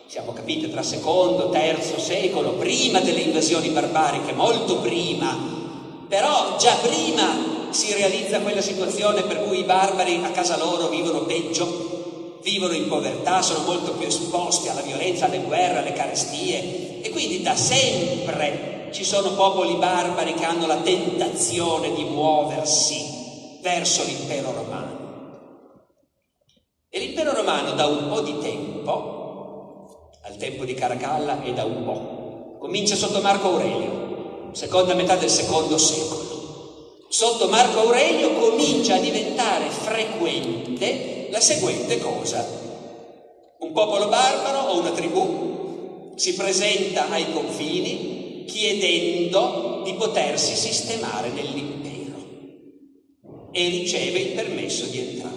Speaker 1: siamo capiti tra secondo, terzo secolo, prima delle invasioni barbariche, molto prima, però già prima si realizza quella situazione per cui i barbari a casa loro vivono peggio vivono in povertà, sono molto più esposti alla violenza, alle guerre, alle carestie e quindi da sempre ci sono popoli barbari che hanno la tentazione di muoversi verso l'impero romano. E l'impero romano da un po' di tempo, al tempo di Caracalla e da un po', comincia sotto Marco Aurelio, seconda metà del secondo secolo. Sotto Marco Aurelio comincia a diventare frequente la seguente cosa. Un popolo barbaro o una tribù si presenta ai confini chiedendo di potersi sistemare nell'impero e riceve il permesso di entrare.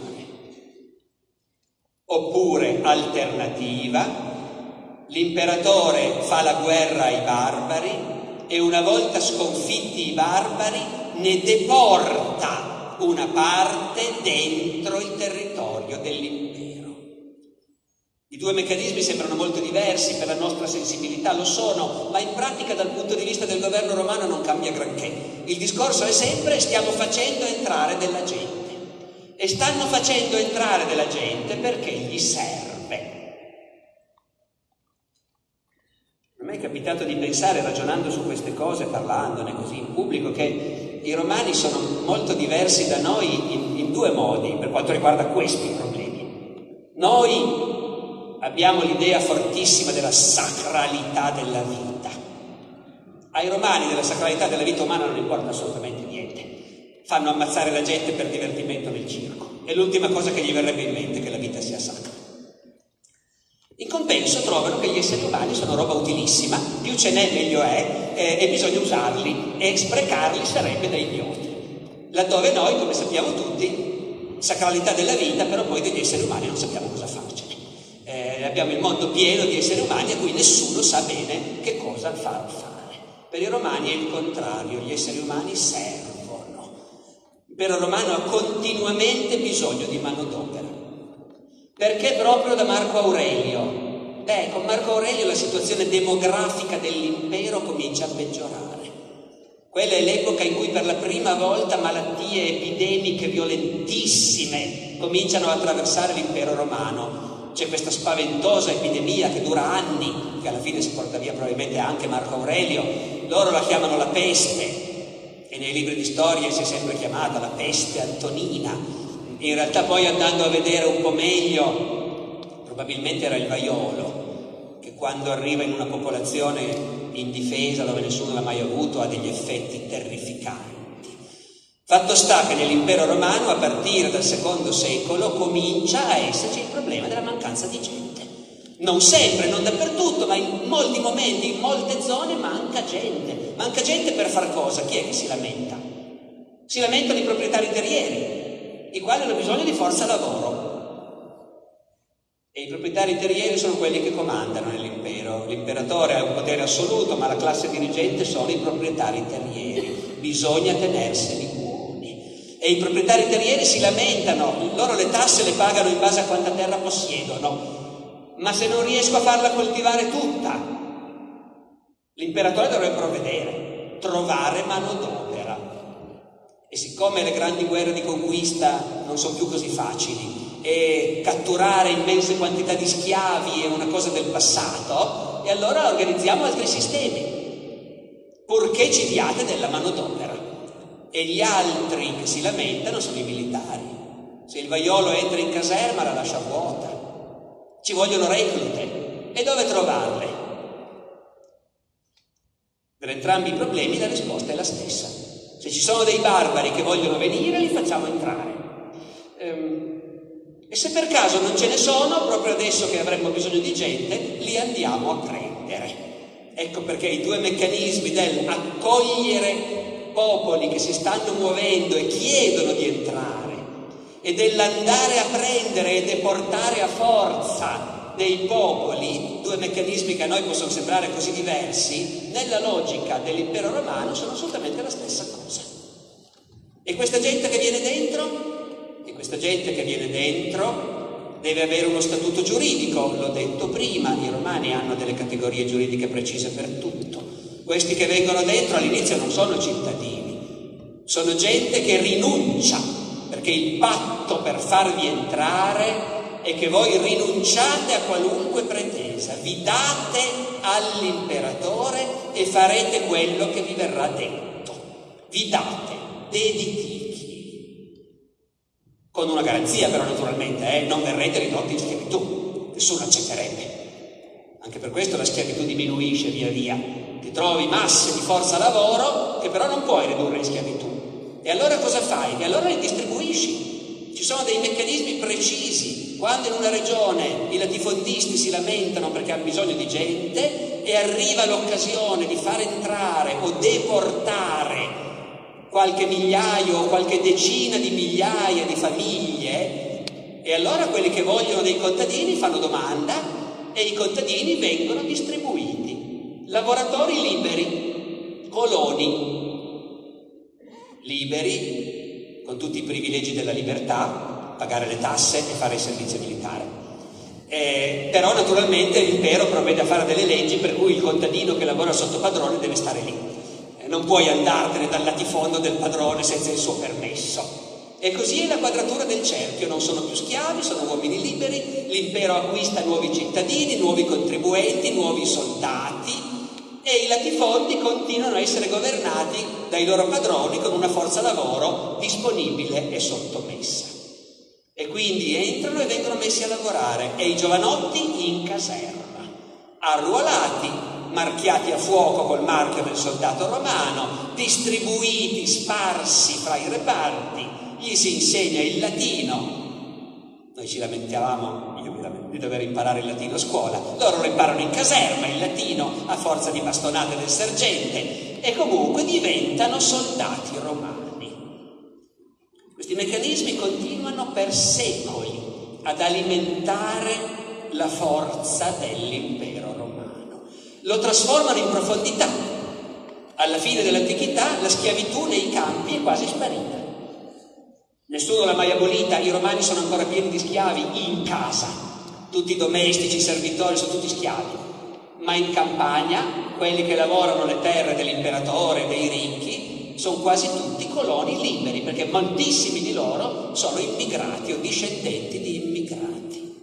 Speaker 1: Oppure, alternativa, l'imperatore fa la guerra ai barbari e una volta sconfitti i barbari ne deporta una parte dentro il territorio dell'impero. I due meccanismi sembrano molto diversi per la nostra sensibilità, lo sono, ma in pratica dal punto di vista del governo romano non cambia granché. Il discorso è sempre stiamo facendo entrare della gente e stanno facendo entrare della gente perché gli serve. A me è capitato di pensare, ragionando su queste cose, parlandone così in pubblico, che i romani sono molto diversi da noi in, in due modi per quanto riguarda questi problemi. Noi abbiamo l'idea fortissima della sacralità della vita. Ai romani della sacralità della vita umana non importa assolutamente niente. Fanno ammazzare la gente per divertimento nel circo. È l'ultima cosa che gli verrebbe in mente che la vita sia sacra. In compenso trovano che gli esseri umani sono roba utilissima, più ce n'è meglio è eh, e bisogna usarli e sprecarli sarebbe da idioti. Laddove noi, come sappiamo tutti, sacralità della vita, però poi degli esseri umani non sappiamo cosa farcene. Eh, abbiamo il mondo pieno di esseri umani a cui nessuno sa bene che cosa far fare. Per i romani è il contrario, gli esseri umani servono. L'impero romano ha continuamente bisogno di manodopera. Perché proprio da Marco Aurelio? Beh, con Marco Aurelio la situazione demografica dell'impero comincia a peggiorare. Quella è l'epoca in cui per la prima volta malattie epidemiche violentissime cominciano ad attraversare l'impero romano. C'è questa spaventosa epidemia che dura anni, che alla fine si porta via probabilmente anche Marco Aurelio. Loro la chiamano la peste e nei libri di storia si è sempre chiamata la peste antonina in realtà poi andando a vedere un po' meglio, probabilmente era il vaiolo, che quando arriva in una popolazione indifesa dove nessuno l'ha mai avuto ha degli effetti terrificanti. Fatto sta che nell'impero romano a partire dal secondo secolo comincia a esserci il problema della mancanza di gente. Non sempre, non dappertutto, ma in molti momenti, in molte zone manca gente. Manca gente per far cosa? Chi è che si lamenta? Si lamentano i proprietari terrieri, i quali hanno bisogno di forza lavoro. E i proprietari terrieri sono quelli che comandano nell'impero. L'imperatore ha un potere assoluto, ma la classe dirigente sono i proprietari terrieri. Bisogna tenerseli. E i proprietari terrieri si lamentano, loro le tasse le pagano in base a quanta terra possiedono. Ma se non riesco a farla coltivare tutta, l'imperatore dovrebbe provvedere, trovare manodopera. E siccome le grandi guerre di conquista non sono più così facili e catturare immense quantità di schiavi è una cosa del passato, e allora organizziamo altri sistemi, purché ci diate della manodopera. E gli altri che si lamentano sono i militari. Se il vaiolo entra in caserma la lascia vuota. Ci vogliono reclute. E dove trovarle? Per entrambi i problemi la risposta è la stessa. Se ci sono dei barbari che vogliono venire, li facciamo entrare. Ehm, e se per caso non ce ne sono, proprio adesso che avremmo bisogno di gente, li andiamo a prendere. Ecco perché i due meccanismi del accogliere popoli che si stanno muovendo e chiedono di entrare e dell'andare a prendere e deportare a forza dei popoli, due meccanismi che a noi possono sembrare così diversi, nella logica dell'impero romano sono assolutamente la stessa cosa. E questa gente che viene dentro, e questa gente che viene dentro deve avere uno statuto giuridico, l'ho detto prima, i romani hanno delle categorie giuridiche precise per tutto. Questi che vengono dentro all'inizio non sono cittadini, sono gente che rinuncia, perché il patto per farvi entrare è che voi rinunciate a qualunque pretesa, vi date all'imperatore e farete quello che vi verrà detto. Vi date, deditichi. Con una garanzia però naturalmente, eh, non verrete ridotti in schiavitù, nessuno accetterebbe. Anche per questo la schiavitù diminuisce via via. Ti trovi masse di forza lavoro che però non puoi ridurre in schiavitù. E allora cosa fai? E allora li distribuisci. Ci sono dei meccanismi precisi quando in una regione i latifondisti si lamentano perché hanno bisogno di gente e arriva l'occasione di far entrare o deportare qualche migliaio o qualche decina di migliaia di famiglie, e allora quelli che vogliono dei contadini fanno domanda e i contadini vengono distribuiti. Lavoratori liberi, coloni liberi, con tutti i privilegi della libertà, pagare le tasse e fare il servizio militare. Eh, però naturalmente l'impero provvede a fare delle leggi per cui il contadino che lavora sotto padrone deve stare lì. Eh, non puoi andartene dal latifondo del padrone senza il suo permesso. E così è la quadratura del cerchio, non sono più schiavi, sono uomini liberi, l'impero acquista nuovi cittadini, nuovi contribuenti, nuovi soldati e i latifondi continuano a essere governati dai loro padroni con una forza lavoro disponibile e sottomessa. E quindi entrano e vengono messi a lavorare e i giovanotti in caserma, arruolati, marchiati a fuoco col marchio del soldato romano, distribuiti, sparsi fra i reparti, gli si insegna il latino. Noi ci lamentavamo, di dover imparare il latino a scuola, loro lo imparano in caserma il latino a forza di bastonate del sergente e comunque diventano soldati romani. Questi meccanismi continuano per secoli ad alimentare la forza dell'impero romano. Lo trasformano in profondità. Alla fine dell'antichità la schiavitù nei campi è quasi sparita. Nessuno l'ha mai abolita, i romani sono ancora pieni di schiavi in casa, tutti i domestici, i servitori sono tutti schiavi, ma in campagna quelli che lavorano le terre dell'imperatore, dei ricchi, sono quasi tutti coloni liberi, perché moltissimi di loro sono immigrati o discendenti di immigrati.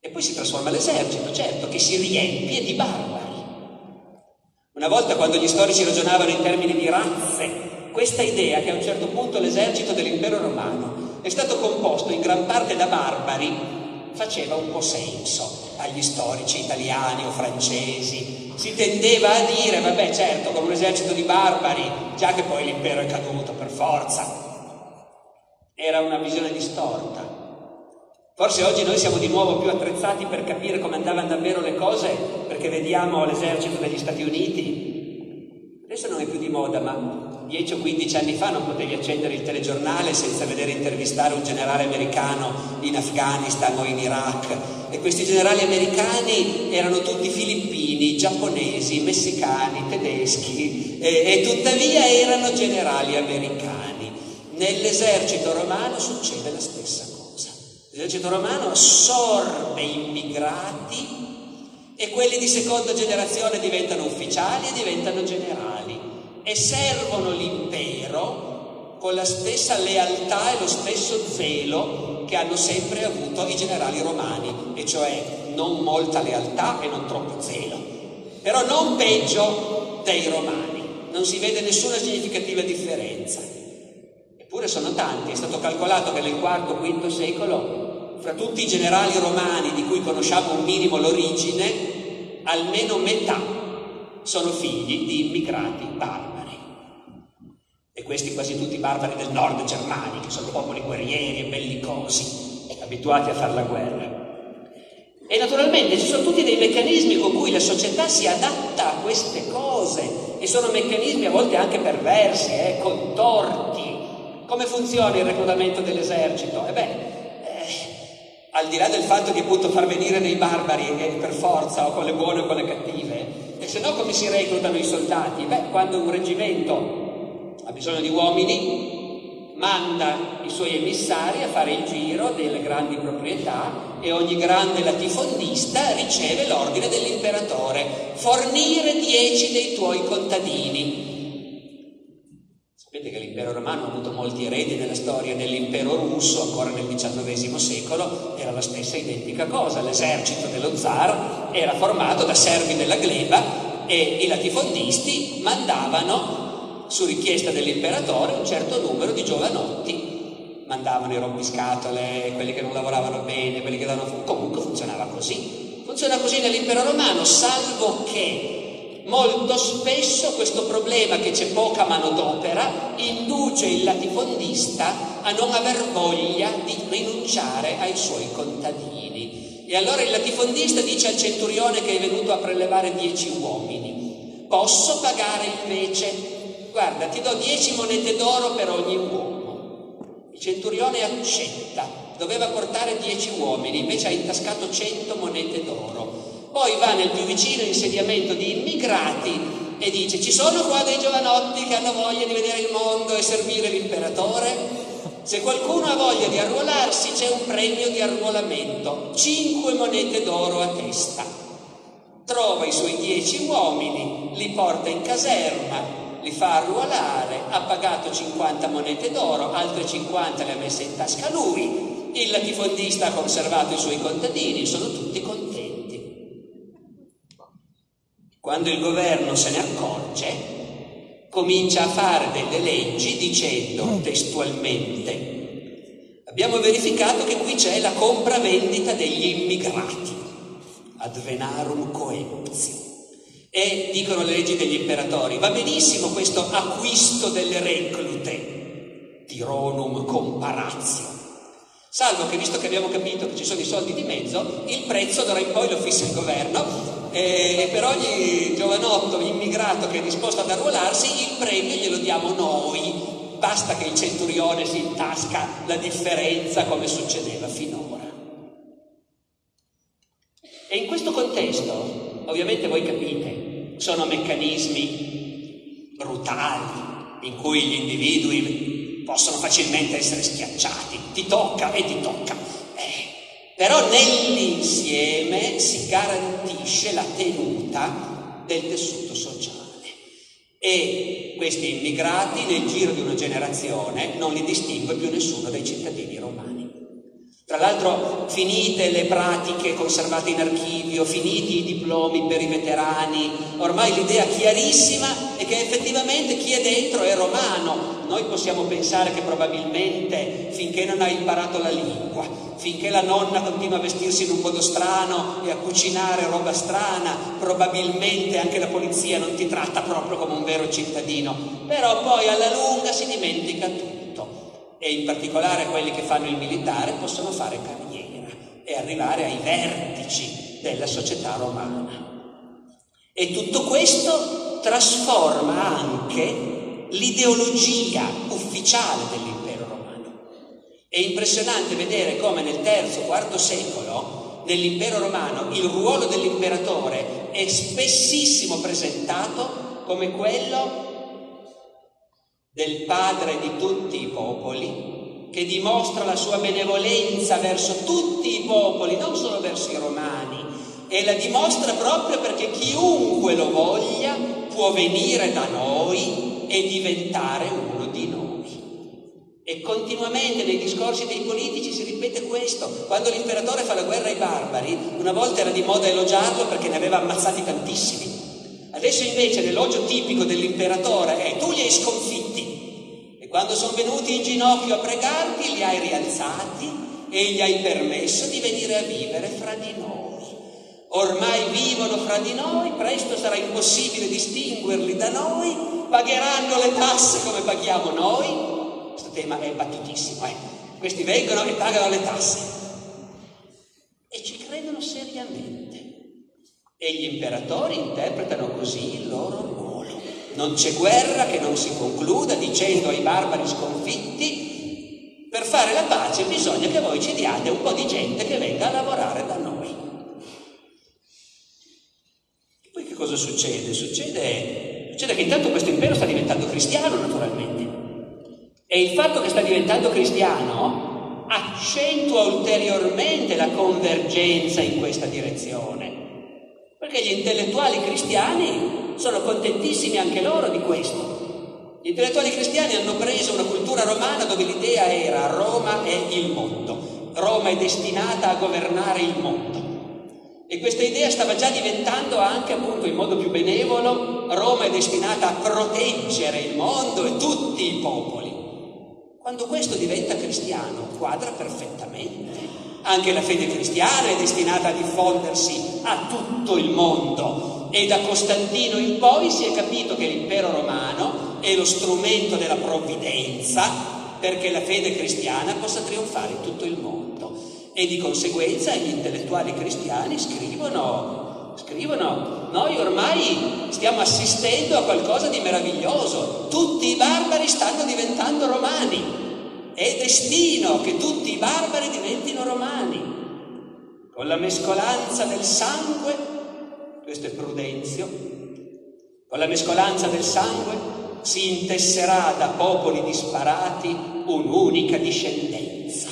Speaker 1: E poi si trasforma l'esercito, certo, che si riempie di barbari. Una volta quando gli storici ragionavano in termini di razze, questa idea che a un certo punto l'esercito dell'impero romano è stato composto in gran parte da barbari faceva un po' senso agli storici italiani o francesi. Si tendeva a dire, vabbè certo, con un esercito di barbari, già che poi l'impero è caduto per forza. Era una visione distorta. Forse oggi noi siamo di nuovo più attrezzati per capire come andavano davvero le cose, perché vediamo l'esercito degli Stati Uniti. Adesso non è più di moda, ma 10 o 15 anni fa non potevi accendere il telegiornale senza vedere intervistare un generale americano in Afghanistan o in Iraq e questi generali americani erano tutti filippini, giapponesi, messicani, tedeschi e, e tuttavia erano generali americani. Nell'esercito romano succede la stessa cosa. L'esercito romano assorbe immigrati e quelli di seconda generazione diventano ufficiali e diventano generali e servono l'impero con la stessa lealtà e lo stesso zelo che hanno sempre avuto i generali romani, e cioè non molta lealtà e non troppo zelo, però non peggio dei romani, non si vede nessuna significativa differenza. Eppure sono tanti, è stato calcolato che nel IV-V secolo, fra tutti i generali romani di cui conosciamo un minimo l'origine, almeno metà sono figli di immigrati barbari. E questi quasi tutti barbari del nord Germania, che sono popoli guerrieri e bellicosi, abituati a fare la guerra. E naturalmente ci sono tutti dei meccanismi con cui la società si adatta a queste cose e sono meccanismi a volte anche perversi, eh, contorti. Come funziona il reclutamento dell'esercito? E beh, eh, al di là del fatto che appunto far venire dei barbari eh, per forza o con le buone o con le cattive, e se no come si reclutano i soldati? Beh, quando un reggimento ha bisogno di uomini, manda i suoi emissari a fare il giro delle grandi proprietà e ogni grande latifondista riceve l'ordine dell'imperatore, fornire dieci dei tuoi contadini. Sapete che l'impero romano ha avuto molti eredi nella storia dell'impero russo, ancora nel XIX secolo, era la stessa identica cosa. L'esercito dello zar era formato da servi della gleba e i latifondisti mandavano su richiesta dell'imperatore, un certo numero di giovanotti. Mandavano i rompiscatole, quelli che non lavoravano bene, quelli che davano... Comunque funzionava così. Funziona così nell'impero romano, salvo che molto spesso questo problema che c'è poca manodopera induce il latifondista a non aver voglia di rinunciare ai suoi contadini. E allora il latifondista dice al centurione che è venuto a prelevare dieci uomini, posso pagare invece guarda, ti do dieci monete d'oro per ogni uomo. Il centurione accetta, doveva portare dieci uomini, invece ha intascato cento monete d'oro. Poi va nel più vicino insediamento di immigrati e dice ci sono qua dei giovanotti che hanno voglia di vedere il mondo e servire l'imperatore? Se qualcuno ha voglia di arruolarsi c'è un premio di arruolamento, cinque monete d'oro a testa. Trova i suoi dieci uomini, li porta in caserma, li fa arruolare, ha pagato 50 monete d'oro, altre 50 le ha messe in tasca lui, il latifondista ha conservato i suoi contadini, sono tutti contenti. quando il governo se ne accorge, comincia a fare delle leggi dicendo testualmente abbiamo verificato che qui c'è la compravendita degli immigrati ad venarum coemptio e dicono le leggi degli imperatori va benissimo questo acquisto delle reclute tironum comparatio salvo che visto che abbiamo capito che ci sono i soldi di mezzo il prezzo d'ora in poi lo fissa il governo e per ogni giovanotto immigrato che è disposto ad arruolarsi, il premio glielo diamo noi. Basta che il centurione si intasca la differenza come succedeva finora. E in questo contesto, ovviamente voi capite, sono meccanismi brutali in cui gli individui possono facilmente essere schiacciati. Ti tocca e ti tocca. Eh, però nell'insieme si garantisce la tenuta del tessuto sociale e questi immigrati nel giro di una generazione non li distingue più nessuno dai cittadini romani. Tra l'altro, finite le pratiche conservate in archivio, finiti i diplomi per i veterani, ormai l'idea chiarissima è che effettivamente chi è dentro è romano. Noi possiamo pensare che probabilmente finché non hai imparato la lingua, finché la nonna continua a vestirsi in un modo strano e a cucinare roba strana, probabilmente anche la polizia non ti tratta proprio come un vero cittadino, però poi alla lunga si dimentica tutto e in particolare quelli che fanno il militare possono fare carriera e arrivare ai vertici della società romana. E tutto questo trasforma anche l'ideologia ufficiale dell'impero romano. È impressionante vedere come nel III-IV secolo nell'impero romano il ruolo dell'imperatore è spessissimo presentato come quello del Padre di tutti i popoli, che dimostra la sua benevolenza verso tutti i popoli, non solo verso i romani, e la dimostra proprio perché chiunque lo voglia può venire da noi e diventare uno di noi. E continuamente nei discorsi dei politici si ripete questo. Quando l'imperatore fa la guerra ai barbari, una volta era di moda elogiarlo perché ne aveva ammazzati tantissimi. Adesso invece l'elogio tipico dell'imperatore è tu li hai sconfitti, quando sono venuti in ginocchio a pregarti, li hai rialzati e gli hai permesso di venire a vivere fra di noi. Ormai vivono fra di noi, presto sarà impossibile distinguerli da noi, pagheranno le tasse come paghiamo noi. Questo tema è battutissimo, eh? Questi vengono e pagano le tasse. E ci credono seriamente. E gli imperatori interpretano così il loro ruolo. Non c'è guerra che non si concluda dicendo ai barbari sconfitti, per fare la pace bisogna che voi ci diate un po' di gente che venga a lavorare da noi. E poi che cosa succede? Succede, succede che intanto questo impero sta diventando cristiano naturalmente. E il fatto che sta diventando cristiano accentua ulteriormente la convergenza in questa direzione. Perché gli intellettuali cristiani sono contentissimi anche loro di questo. Gli intellettuali cristiani hanno preso una cultura romana dove l'idea era Roma è il mondo, Roma è destinata a governare il mondo. E questa idea stava già diventando anche appunto in modo più benevolo, Roma è destinata a proteggere il mondo e tutti i popoli. Quando questo diventa cristiano, quadra perfettamente. Anche la fede cristiana è destinata a diffondersi a tutto il mondo. E da Costantino in poi si è capito che l'impero romano è lo strumento della provvidenza perché la fede cristiana possa trionfare in tutto il mondo. E di conseguenza gli intellettuali cristiani scrivono, scrivono, noi ormai stiamo assistendo a qualcosa di meraviglioso, tutti i barbari stanno diventando romani, è destino che tutti i barbari diventino romani, con la mescolanza del sangue questo è Prudenzio, con la mescolanza del sangue si intesserà da popoli disparati un'unica discendenza.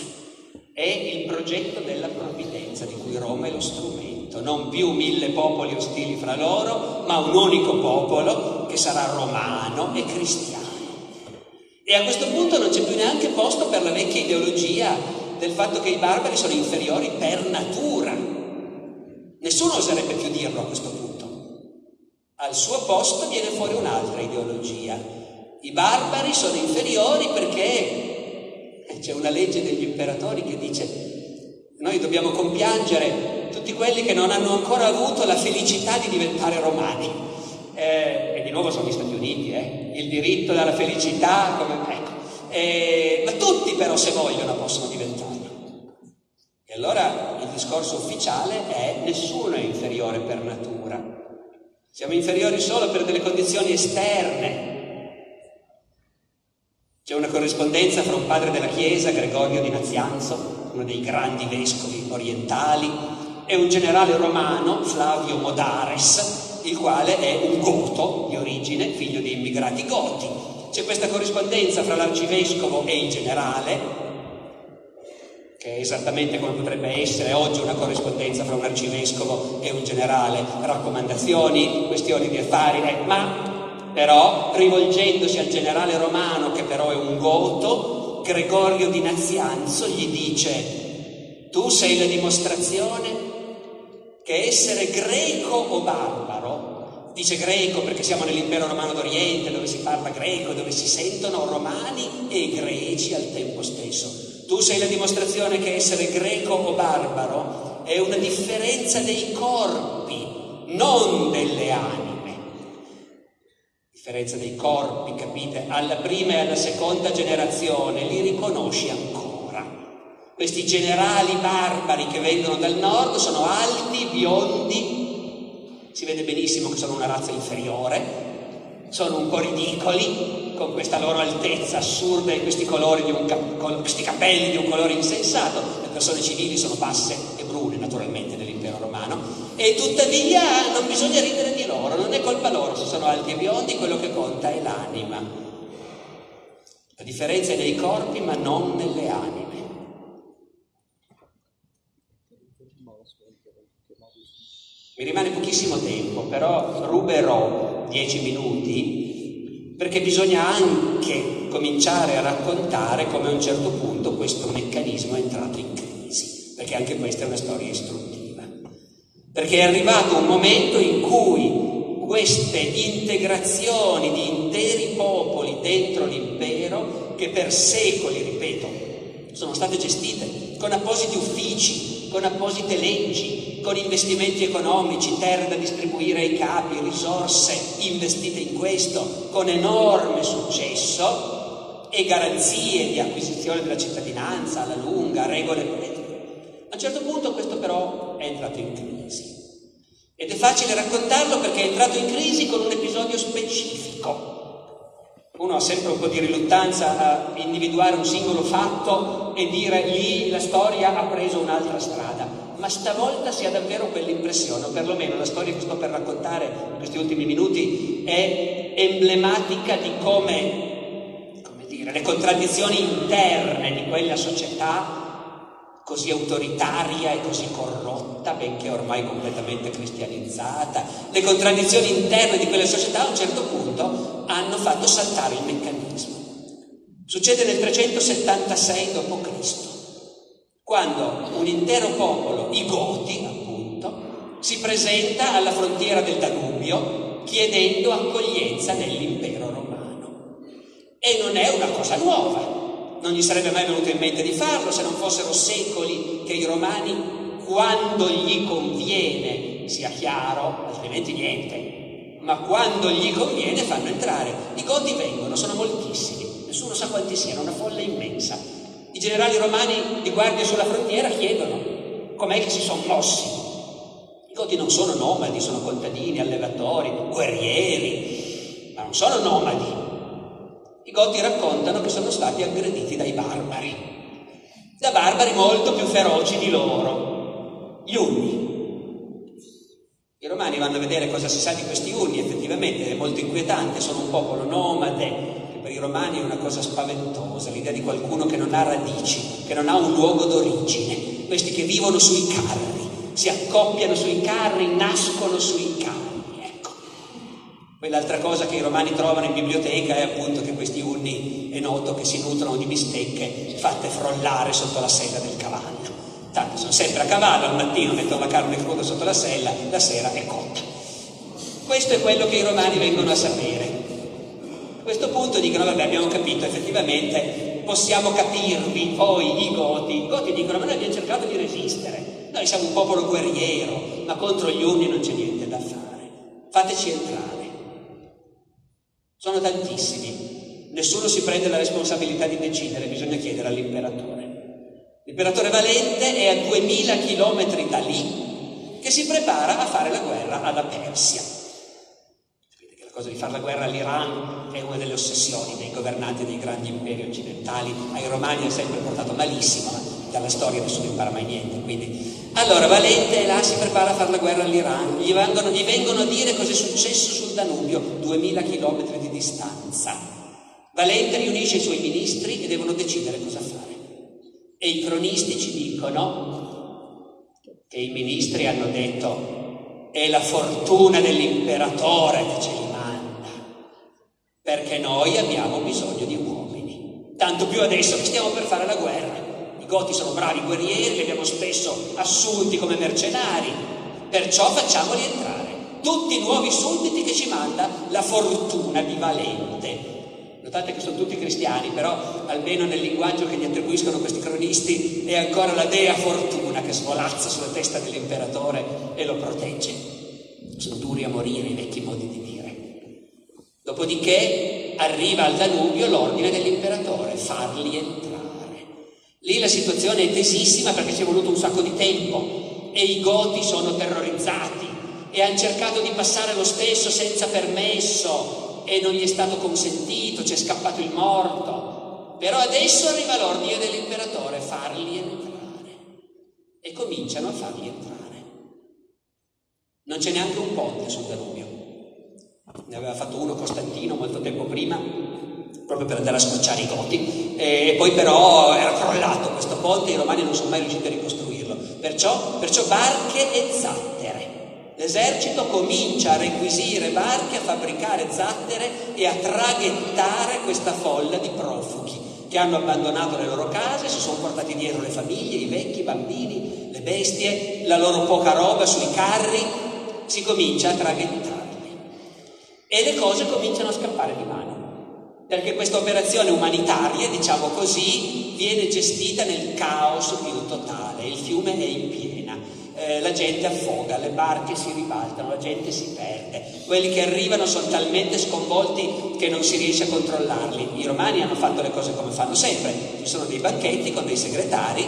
Speaker 1: È il progetto della provvidenza di cui Roma è lo strumento, non più mille popoli ostili fra loro, ma un unico popolo che sarà romano e cristiano. E a questo punto non c'è più neanche posto per la vecchia ideologia del fatto che i barbari sono inferiori per natura Nessuno oserebbe più dirlo a questo punto. Al suo posto viene fuori un'altra ideologia. I barbari sono inferiori perché c'è una legge degli imperatori che dice noi dobbiamo compiangere tutti quelli che non hanno ancora avuto la felicità di diventare romani. Eh, e di nuovo sono gli Stati Uniti, eh? il diritto alla felicità, come, ecco. eh, ma tutti però se vogliono possono diventarlo. E allora il discorso ufficiale è nessuno è inferiore per natura, siamo inferiori solo per delle condizioni esterne. C'è una corrispondenza fra un padre della Chiesa, Gregorio di Nazianzo, uno dei grandi vescovi orientali, e un generale romano, Flavio Modares, il quale è un goto di origine, figlio di immigrati goti. C'è questa corrispondenza fra l'arcivescovo e il generale, che è esattamente come potrebbe essere oggi una corrispondenza fra un arcivescovo e un generale, raccomandazioni, questioni di affari, eh, ma però rivolgendosi al generale romano che però è un goto, Gregorio di Nazianzo gli dice tu sei la dimostrazione che essere greco o barbaro, dice greco perché siamo nell'impero romano d'Oriente dove si parla greco, dove si sentono romani e greci al tempo stesso tu sei la dimostrazione che essere greco o barbaro è una differenza dei corpi, non delle anime. Differenza dei corpi, capite? Alla prima e alla seconda generazione li riconosci ancora. Questi generali barbari che vengono dal nord sono alti, biondi, si vede benissimo che sono una razza inferiore, sono un po' ridicoli con questa loro altezza assurda e questi cap- questi capelli di un colore insensato. Le persone civili sono basse e brune, naturalmente, nell'impero romano, e tuttavia non bisogna ridere di loro, non è colpa loro se sono alti e biondi, quello che conta è l'anima. La differenza è nei corpi, ma non nelle anime. Mi rimane pochissimo tempo, però ruberò dieci minuti perché bisogna anche cominciare a raccontare come a un certo punto questo meccanismo è entrato in crisi, perché anche questa è una storia istruttiva. Perché è arrivato un momento in cui queste integrazioni di interi popoli dentro l'impero, che per secoli, ripeto, sono state gestite con appositi uffici, con apposite leggi, con investimenti economici, terre da distribuire ai capi, risorse investite in questo, con enorme successo e garanzie di acquisizione della cittadinanza alla lunga, regole politiche. A un certo punto questo però è entrato in crisi. Ed è facile raccontarlo perché è entrato in crisi con un episodio specifico. Uno ha sempre un po' di riluttanza a individuare un singolo fatto e dire lì la storia ha preso un'altra strada ma stavolta si ha davvero quell'impressione, o perlomeno la storia che sto per raccontare in questi ultimi minuti è emblematica di come, come dire, le contraddizioni interne di quella società così autoritaria e così corrotta, benché ormai completamente cristianizzata, le contraddizioni interne di quella società a un certo punto hanno fatto saltare il meccanismo. Succede nel 376 d.C quando un intero popolo, i Goti appunto, si presenta alla frontiera del Danubio chiedendo accoglienza nell'impero romano. E non è una cosa nuova, non gli sarebbe mai venuto in mente di farlo se non fossero secoli che i romani, quando gli conviene, sia chiaro, altrimenti niente, ma quando gli conviene fanno entrare. I Goti vengono, sono moltissimi, nessuno sa quanti siano, una folla immensa i generali romani di guardia sulla frontiera chiedono com'è che si sono mossi. I goti non sono nomadi, sono contadini, allevatori, guerrieri, ma non sono nomadi. I goti raccontano che sono stati aggrediti dai barbari, da barbari molto più feroci di loro, gli Unni. I romani vanno a vedere cosa si sa di questi Unni, effettivamente è molto inquietante, sono un popolo nomade, per i romani è una cosa spaventosa, l'idea di qualcuno che non ha radici, che non ha un luogo d'origine, questi che vivono sui carri, si accoppiano sui carri, nascono sui carri, ecco. Poi l'altra cosa che i romani trovano in biblioteca è appunto che questi unni è noto che si nutrono di bistecche fatte frollare sotto la sella del cavallo. Tanto sono sempre a cavallo, al mattino mettono la carne cruda sotto la sella, la sera è cotta. Questo è quello che i romani vengono a sapere. A questo punto dicono, vabbè, abbiamo capito, effettivamente possiamo capirvi, voi i Goti. I Goti dicono, ma noi abbiamo cercato di resistere, noi siamo un popolo guerriero, ma contro gli Unni non c'è niente da fare. Fateci entrare. Sono tantissimi, nessuno si prende la responsabilità di decidere, bisogna chiedere all'imperatore. L'imperatore Valente è a 2000 chilometri da lì che si prepara a fare la guerra alla Persia. La cosa di fare la guerra all'Iran è una delle ossessioni dei governanti dei grandi imperi occidentali. Ai romani ha sempre portato malissimo, ma dalla storia nessuno impara mai niente. Quindi. Allora Valente là si prepara a fare la guerra all'Iran, gli vengono, gli vengono a dire cosa è successo sul Danubio, 2000 chilometri di distanza. Valente riunisce i suoi ministri e devono decidere cosa fare. E i cronisti ci dicono che i ministri hanno detto è la fortuna dell'imperatore che ce li perché noi abbiamo bisogno di uomini. Tanto più adesso che stiamo per fare la guerra. I goti sono bravi guerrieri, li abbiamo spesso assunti come mercenari, perciò facciamoli entrare. Tutti i nuovi sudditi che ci manda la fortuna di Valente. Notate che sono tutti cristiani, però almeno nel linguaggio che gli attribuiscono questi cronisti è ancora la dea fortuna che svolazza sulla testa dell'imperatore e lo protegge. Sono duri a morire i vecchi modi di dire. Dopodiché arriva al Danubio l'ordine dell'imperatore, farli entrare. Lì la situazione è tesissima perché ci è voluto un sacco di tempo e i goti sono terrorizzati e hanno cercato di passare lo stesso senza permesso e non gli è stato consentito, c'è scappato il morto. Però adesso arriva l'ordine dell'imperatore, farli entrare. E cominciano a farli entrare. Non c'è neanche un ponte sul Danubio. Ne aveva fatto uno Costantino molto tempo prima, proprio per andare a scocciare i goti, e poi però era crollato questo ponte e i romani non sono mai riusciti a ricostruirlo. Perciò, perciò barche e zattere. L'esercito comincia a requisire barche, a fabbricare zattere e a traghettare questa folla di profughi che hanno abbandonato le loro case, si sono portati dietro le famiglie, i vecchi, i bambini, le bestie, la loro poca roba sui carri, si comincia a traghettarli. E le cose cominciano a scappare di mano, perché questa operazione umanitaria, diciamo così, viene gestita nel caos più totale, il fiume è in piena. Eh, la gente affoga, le barche si ribaltano, la gente si perde. Quelli che arrivano sono talmente sconvolti che non si riesce a controllarli. I romani hanno fatto le cose come fanno sempre, ci sono dei banchetti con dei segretari,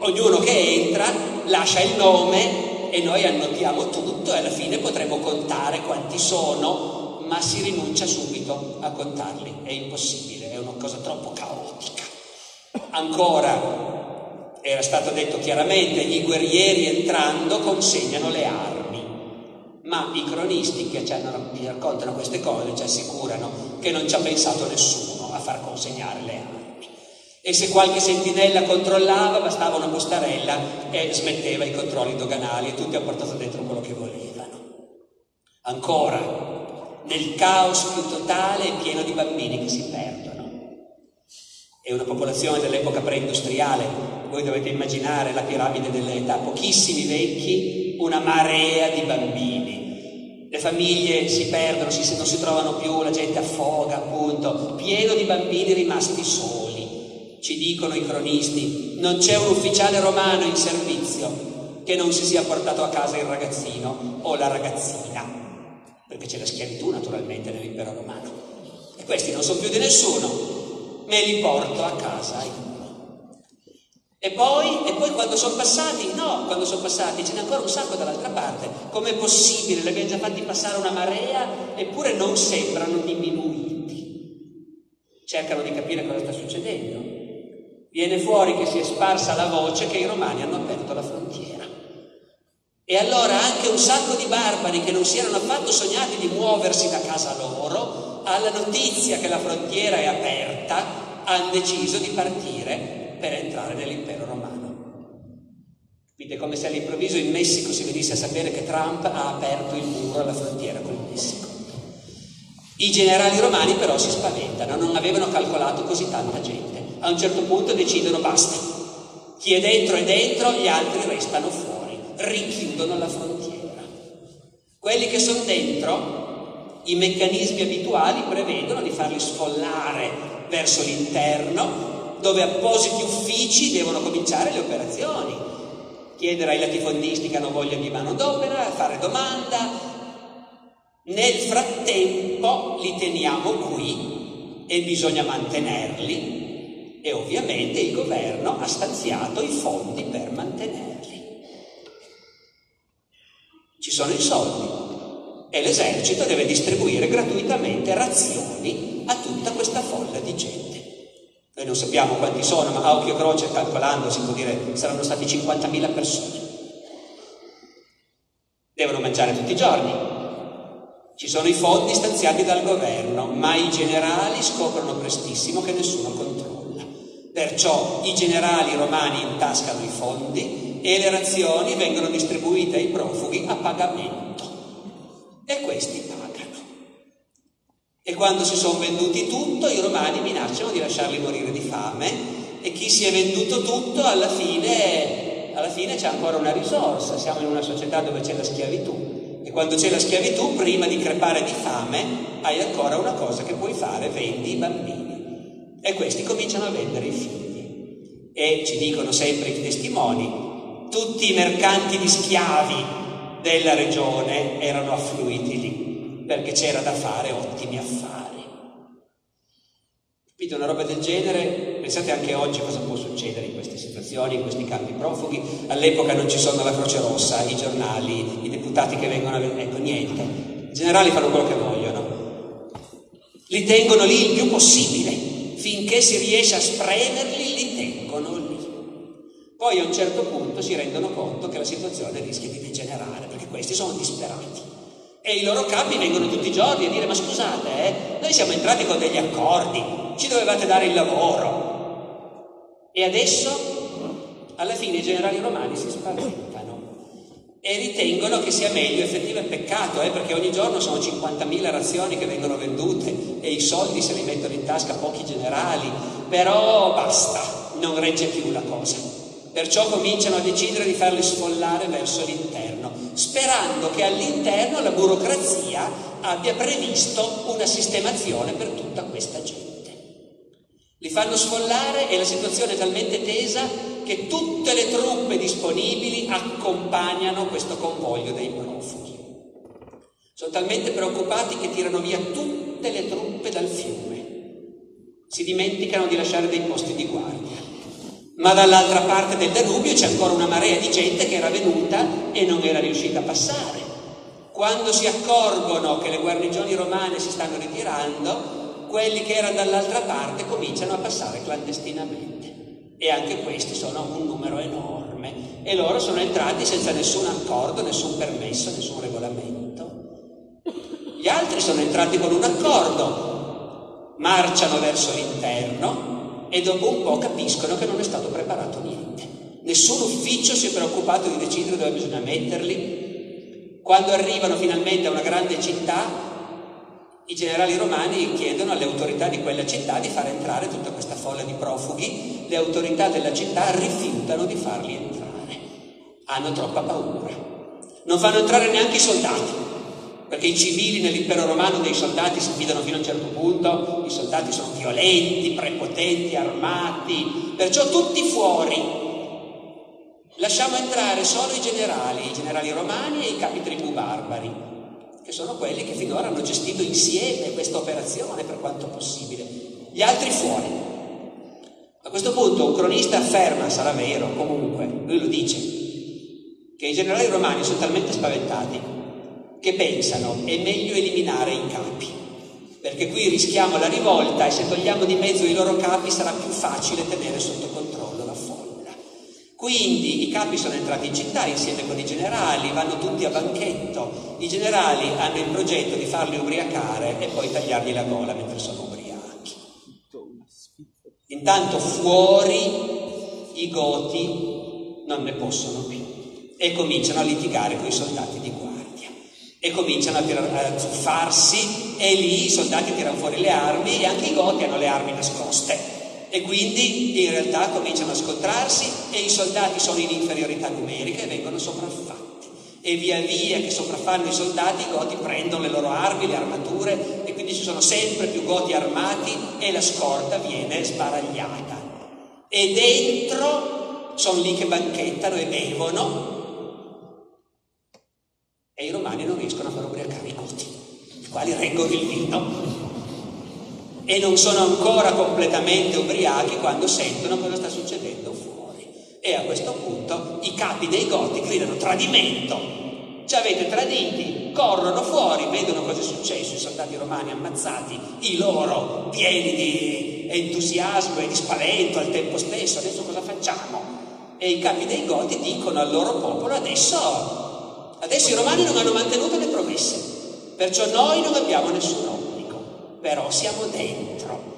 Speaker 1: ognuno che entra lascia il nome e noi annotiamo tutto e alla fine potremo contare quanti sono, ma si rinuncia subito a contarli, è impossibile, è una cosa troppo caotica. Ancora era stato detto chiaramente, i guerrieri entrando consegnano le armi, ma i cronisti che ci, raccontano queste cose ci assicurano che non ci ha pensato nessuno a far consegnare le armi. E se qualche sentinella controllava, bastava una bustarella e smetteva i controlli doganali e tutti hanno portato dentro quello che volevano. Ancora, nel caos più totale e pieno di bambini che si perdono. È una popolazione dell'epoca preindustriale, voi dovete immaginare la piramide dell'età, pochissimi vecchi, una marea di bambini. Le famiglie si perdono, si, non si trovano più, la gente affoga, appunto, pieno di bambini rimasti soli. Ci dicono i cronisti, non c'è un ufficiale romano in servizio che non si sia portato a casa il ragazzino o la ragazzina, perché c'è la schiavitù naturalmente nell'impero romano. E questi non sono più di nessuno, me li porto a casa. E poi, e poi quando sono passati, no, quando sono passati ce n'è ancora un sacco dall'altra parte. Com'è possibile? Li abbiamo già fatti passare una marea, eppure non sembrano diminuiti. Cercano di capire cosa sta succedendo. Viene fuori che si è sparsa la voce che i romani hanno aperto la frontiera. E allora anche un sacco di barbari che non si erano affatto sognati di muoversi da casa loro, alla notizia che la frontiera è aperta, hanno deciso di partire per entrare nell'impero romano. Capite come se all'improvviso in Messico si venisse a sapere che Trump ha aperto il muro alla frontiera con il Messico. I generali romani però si spaventano, non avevano calcolato così tanta gente. A un certo punto decidono basta, chi è dentro è dentro, gli altri restano fuori, richiudono la frontiera. Quelli che sono dentro I meccanismi abituali prevedono di farli sfollare verso l'interno, dove appositi uffici devono cominciare le operazioni. Chiedere ai latifondisti che hanno voglia di manodopera, fare domanda. Nel frattempo li teniamo qui e bisogna mantenerli e ovviamente il governo ha stanziato i fondi per mantenerli. Ci sono i soldi, e l'esercito deve distribuire gratuitamente razioni a tutta questa folla di gente. Noi non sappiamo quanti sono, ma a occhio croce calcolando si può dire saranno stati 50.000 persone. Devono mangiare tutti i giorni. Ci sono i fondi stanziati dal governo, ma i generali scoprono prestissimo che nessuno controlla. Perciò i generali romani intascano i fondi e le razioni vengono distribuite ai profughi a pagamento e questi pagano. E quando si sono venduti tutto, i romani minacciano di lasciarli morire di fame e chi si è venduto tutto alla fine, alla fine c'è ancora una risorsa, siamo in una società dove c'è la schiavitù e quando c'è la schiavitù, prima di crepare di fame, hai ancora una cosa che puoi fare, vendi i bambini. E questi cominciano a vendere i figli. E ci dicono sempre i testimoni, tutti i mercanti di schiavi della regione erano affluiti lì, perché c'era da fare ottimi affari. Capite una roba del genere? Pensate anche oggi cosa può succedere in queste situazioni, in questi campi profughi. All'epoca non ci sono la Croce Rossa, i giornali, i deputati che vengono a vedere, ecco niente. I generali fanno quello che vogliono. Li tengono lì il più possibile, finché si riesce a spremerli, lì. Poi a un certo punto si rendono conto che la situazione rischia di degenerare, perché questi sono disperati. E i loro capi vengono tutti i giorni a dire, ma scusate, eh, noi siamo entrati con degli accordi, ci dovevate dare il lavoro. E adesso, alla fine, i generali romani si spaventano e ritengono che sia meglio, effettivo è peccato, eh, perché ogni giorno sono 50.000 razioni che vengono vendute e i soldi se li mettono in tasca pochi generali, però basta, non regge più la cosa. Perciò cominciano a decidere di farli sfollare verso l'interno, sperando che all'interno la burocrazia abbia previsto una sistemazione per tutta questa gente. Li fanno sfollare e la situazione è talmente tesa che tutte le truppe disponibili accompagnano questo convoglio dei profughi. Sono talmente preoccupati che tirano via tutte le truppe dal fiume. Si dimenticano di lasciare dei posti di guardia ma dall'altra parte del Danubio c'è ancora una marea di gente che era venuta e non era riuscita a passare. Quando si accorgono che le guarnigioni romane si stanno ritirando, quelli che erano dall'altra parte cominciano a passare clandestinamente. E anche questi sono un numero enorme. E loro sono entrati senza nessun accordo, nessun permesso, nessun regolamento. Gli altri sono entrati con un accordo, marciano verso l'interno, e dopo un po' capiscono che non è stato preparato niente. Nessun ufficio si è preoccupato di decidere dove bisogna metterli. Quando arrivano finalmente a una grande città, i generali romani chiedono alle autorità di quella città di far entrare tutta questa folla di profughi. Le autorità della città rifiutano di farli entrare. Hanno troppa paura. Non fanno entrare neanche i soldati perché i civili nell'impero romano dei soldati si fidano fino a un certo punto, i soldati sono violenti, prepotenti, armati, perciò tutti fuori. Lasciamo entrare solo i generali, i generali romani e i capi tribù barbari, che sono quelli che finora hanno gestito insieme questa operazione per quanto possibile. Gli altri fuori. A questo punto un cronista afferma, sarà vero comunque, lui lo dice, che i generali romani sono talmente spaventati che pensano è meglio eliminare i capi, perché qui rischiamo la rivolta e se togliamo di mezzo i loro capi sarà più facile tenere sotto controllo la folla. Quindi i capi sono entrati in città insieme con i generali, vanno tutti a banchetto, i generali hanno il progetto di farli ubriacare e poi tagliargli la gola mentre sono ubriachi. Intanto fuori i goti non ne possono più e cominciano a litigare con i soldati di e cominciano a, tir- a zuffarsi e lì i soldati tirano fuori le armi e anche i goti hanno le armi nascoste e quindi in realtà cominciano a scontrarsi e i soldati sono in inferiorità numerica e vengono sopraffatti e via via che sopraffanno i soldati i goti prendono le loro armi, le armature e quindi ci sono sempre più goti armati e la scorta viene sbaragliata. E dentro sono lì che banchettano e bevono e i romani non riescono a far ubriacare i goti, i quali reggono il vino e non sono ancora completamente ubriachi quando sentono cosa sta succedendo fuori. E a questo punto i capi dei goti gridano tradimento. Ci avete traditi, corrono fuori, vedono cosa è successo, i soldati romani ammazzati, i loro pieni di entusiasmo e di spavento al tempo stesso, adesso cosa facciamo? E i capi dei goti dicono al loro popolo adesso, adesso i romani non hanno mantenuto le promesse, perciò noi non abbiamo nessun obbligo, però siamo dentro.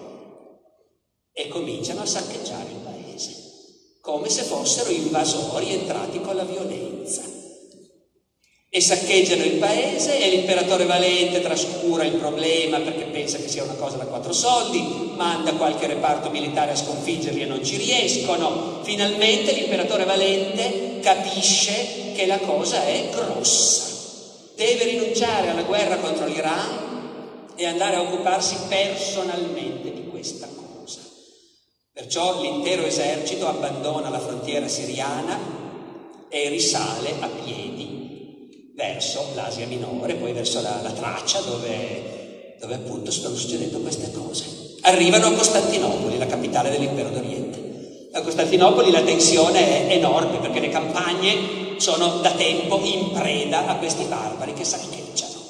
Speaker 1: E cominciano a saccheggiare il paese, come se fossero invasori entrati con la violenza e saccheggiano il paese e l'imperatore Valente trascura il problema perché pensa che sia una cosa da quattro soldi, manda qualche reparto militare a sconfiggerli e non ci riescono. Finalmente l'imperatore Valente capisce che la cosa è grossa. Deve rinunciare alla guerra contro l'Iran e andare a occuparsi personalmente di questa cosa. Perciò l'intero esercito abbandona la frontiera siriana e risale a piedi verso l'Asia minore, poi verso la, la Tracia, dove, dove appunto stanno succedendo queste cose. Arrivano a Costantinopoli, la capitale dell'impero d'Oriente. A Costantinopoli la tensione è enorme perché le campagne sono da tempo in preda a questi barbari che saccheggiano.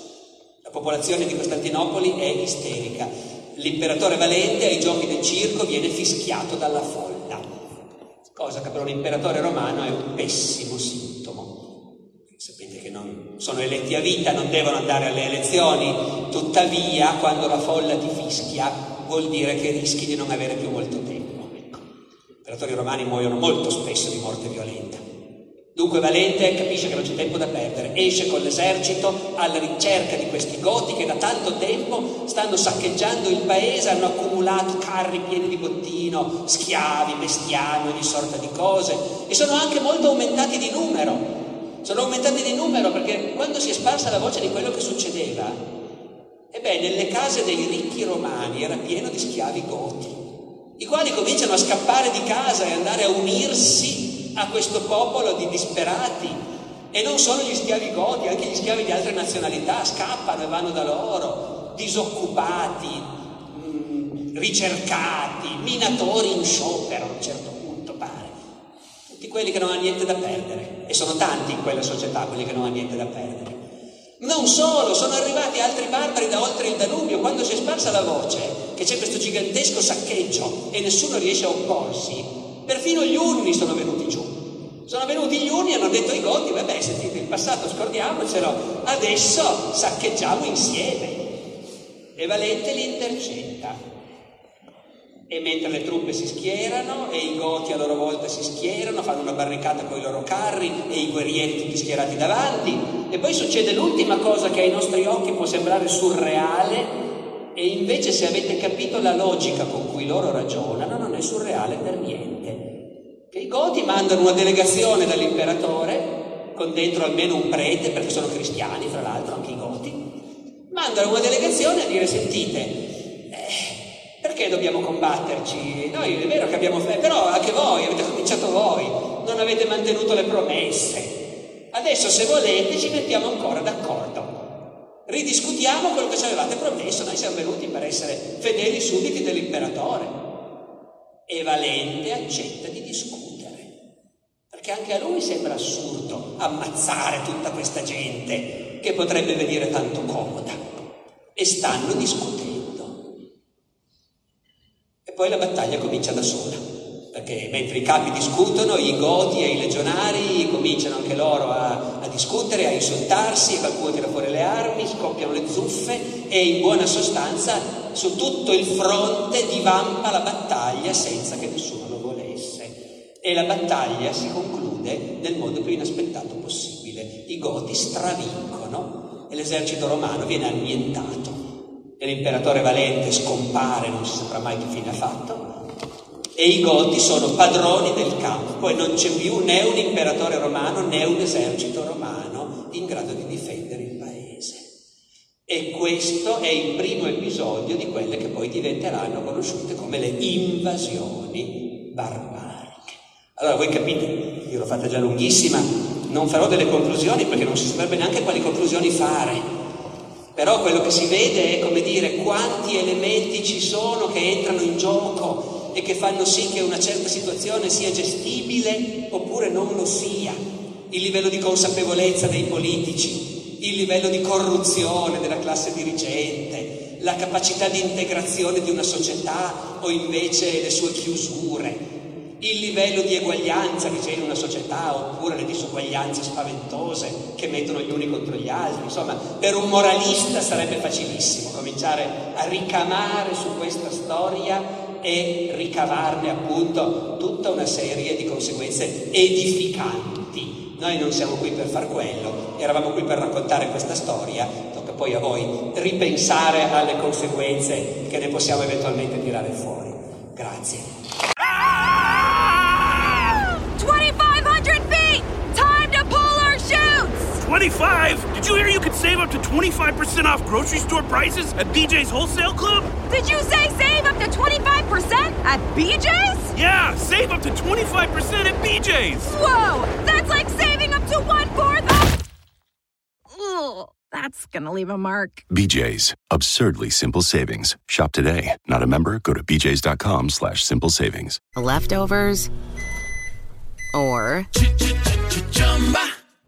Speaker 1: La popolazione di Costantinopoli è isterica. L'imperatore Valente ai giochi del circo viene fischiato dalla folla, cosa che per un imperatore romano è un pessimo sintomo. Sapete che non sono eletti a vita, non devono andare alle elezioni, tuttavia quando la folla ti fischia vuol dire che rischi di non avere più molto tempo. Ecco. Gli imperatori romani muoiono molto spesso di morte violenta. Dunque Valente capisce che non c'è tempo da perdere, esce con l'esercito alla ricerca di questi goti che da tanto tempo stanno saccheggiando il paese, hanno accumulato carri pieni di bottino, schiavi, bestiame, ogni sorta di cose e sono anche molto aumentati di numero sono aumentati di numero perché quando si è sparsa la voce di quello che succedeva, ebbene, nelle case dei ricchi romani era pieno di schiavi goti, i quali cominciano a scappare di casa e andare a unirsi a questo popolo di disperati. E non solo gli schiavi goti, anche gli schiavi di altre nazionalità scappano e vanno da loro, disoccupati, mm, ricercati, minatori in sciopero a un certo punto di quelli che non hanno niente da perdere. E sono tanti in quella società quelli che non hanno niente da perdere. Non solo, sono arrivati altri barbari da oltre il Danubio, quando si è sparsa la voce che c'è questo gigantesco saccheggio e nessuno riesce a opporsi, perfino gli urni sono venuti giù. Sono venuti gli urni e hanno detto ai Goti, vabbè sentite il passato scordiamocelo, adesso saccheggiamo insieme. E Valente li intercetta e mentre le truppe si schierano e i goti a loro volta si schierano, fanno una barricata con i loro carri e i guerrieri tutti schierati davanti. E poi succede l'ultima cosa che ai nostri occhi può sembrare surreale e invece se avete capito la logica con cui loro ragionano non è surreale per niente. Che i goti mandano una delegazione dall'imperatore con dentro almeno un prete, perché sono cristiani fra l'altro anche i goti, mandano una delegazione a dire sentite, perché dobbiamo combatterci? Noi è vero che abbiamo fede, però anche voi avete cominciato voi, non avete mantenuto le promesse. Adesso se volete ci mettiamo ancora d'accordo. Ridiscutiamo quello che ci avevate promesso, noi siamo venuti per essere fedeli sudditi dell'imperatore. E Valente accetta di discutere, perché anche a lui sembra assurdo ammazzare tutta questa gente che potrebbe venire tanto comoda. E stanno discutendo. Poi la battaglia comincia da sola, perché mentre i capi discutono, i goti e i legionari cominciano anche loro a, a discutere, a insultarsi, qualcuno tira fuori le armi, scoppiano le zuffe e in buona sostanza su tutto il fronte divampa la battaglia senza che nessuno lo volesse. E la battaglia si conclude nel modo più inaspettato possibile. I goti stravincono e l'esercito romano viene annientato e l'imperatore Valente scompare, non si saprà mai che fine ha fatto, e i Goti sono padroni del campo e non c'è più né un imperatore romano né un esercito romano in grado di difendere il paese. E questo è il primo episodio di quelle che poi diventeranno conosciute come le invasioni barbariche. Allora voi capite, io l'ho fatta già lunghissima, non farò delle conclusioni perché non si saprebbe neanche quali conclusioni fare. Però quello che si vede è come dire quanti elementi ci sono che entrano in gioco e che fanno sì che una certa situazione sia gestibile oppure non lo sia. Il livello di consapevolezza dei politici, il livello di corruzione della classe dirigente, la capacità di integrazione di una società o invece le sue chiusure, il livello di eguaglianza che c'è in una società oppure le disuguaglianze spaventose che mettono gli uni contro gli altri. Insomma, per un moralista sarebbe facilissimo cominciare a ricamare su questa storia e ricavarne appunto tutta una serie di conseguenze edificanti. Noi non siamo qui per far quello, eravamo qui per raccontare questa storia, tocca poi a voi ripensare alle conseguenze che ne possiamo eventualmente tirare fuori. Grazie.
Speaker 2: 25? Did you hear you could save up to 25% off grocery store prices at BJ's Wholesale Club?
Speaker 3: Did you say save up to 25% at BJ's?
Speaker 2: Yeah, save up to 25% at BJ's.
Speaker 3: Whoa! That's like saving up to one fourth of. Ugh, that's gonna leave a mark.
Speaker 4: BJ's. Absurdly simple savings. Shop today. Not a member? Go to bjs.com slash simple savings.
Speaker 5: Leftovers or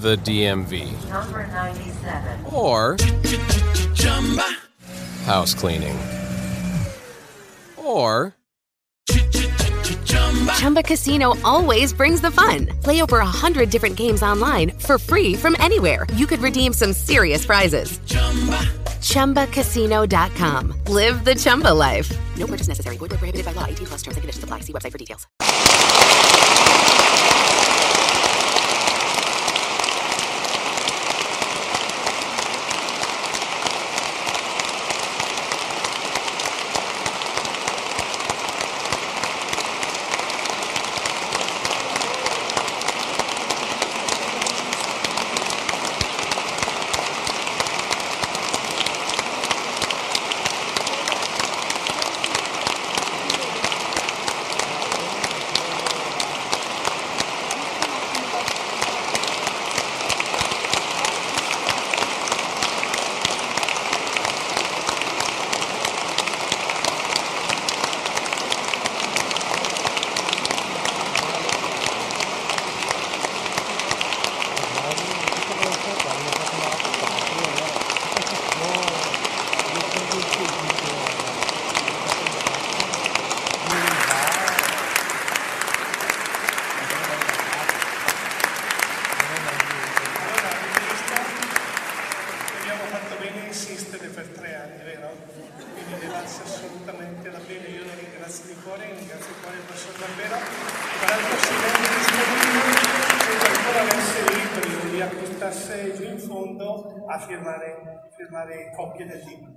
Speaker 6: the DMV,
Speaker 7: Number 97.
Speaker 6: or house cleaning, or
Speaker 5: Chumba Casino always brings the fun. Play over a hundred different games online for free from anywhere. You could redeem some serious prizes. Chumba. ChumbaCasino.com. Live the Chumba life. No purchase necessary. Void where prohibited by law. 18 plus terms and conditions apply. See website for details.
Speaker 8: piena di.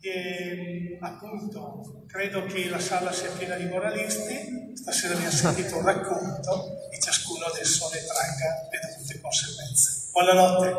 Speaker 8: E, appunto, credo che la sala sia piena di moralisti, stasera vi ha sentito un racconto e ciascuno adesso ne tragga le tutte conseguenze. Buonanotte.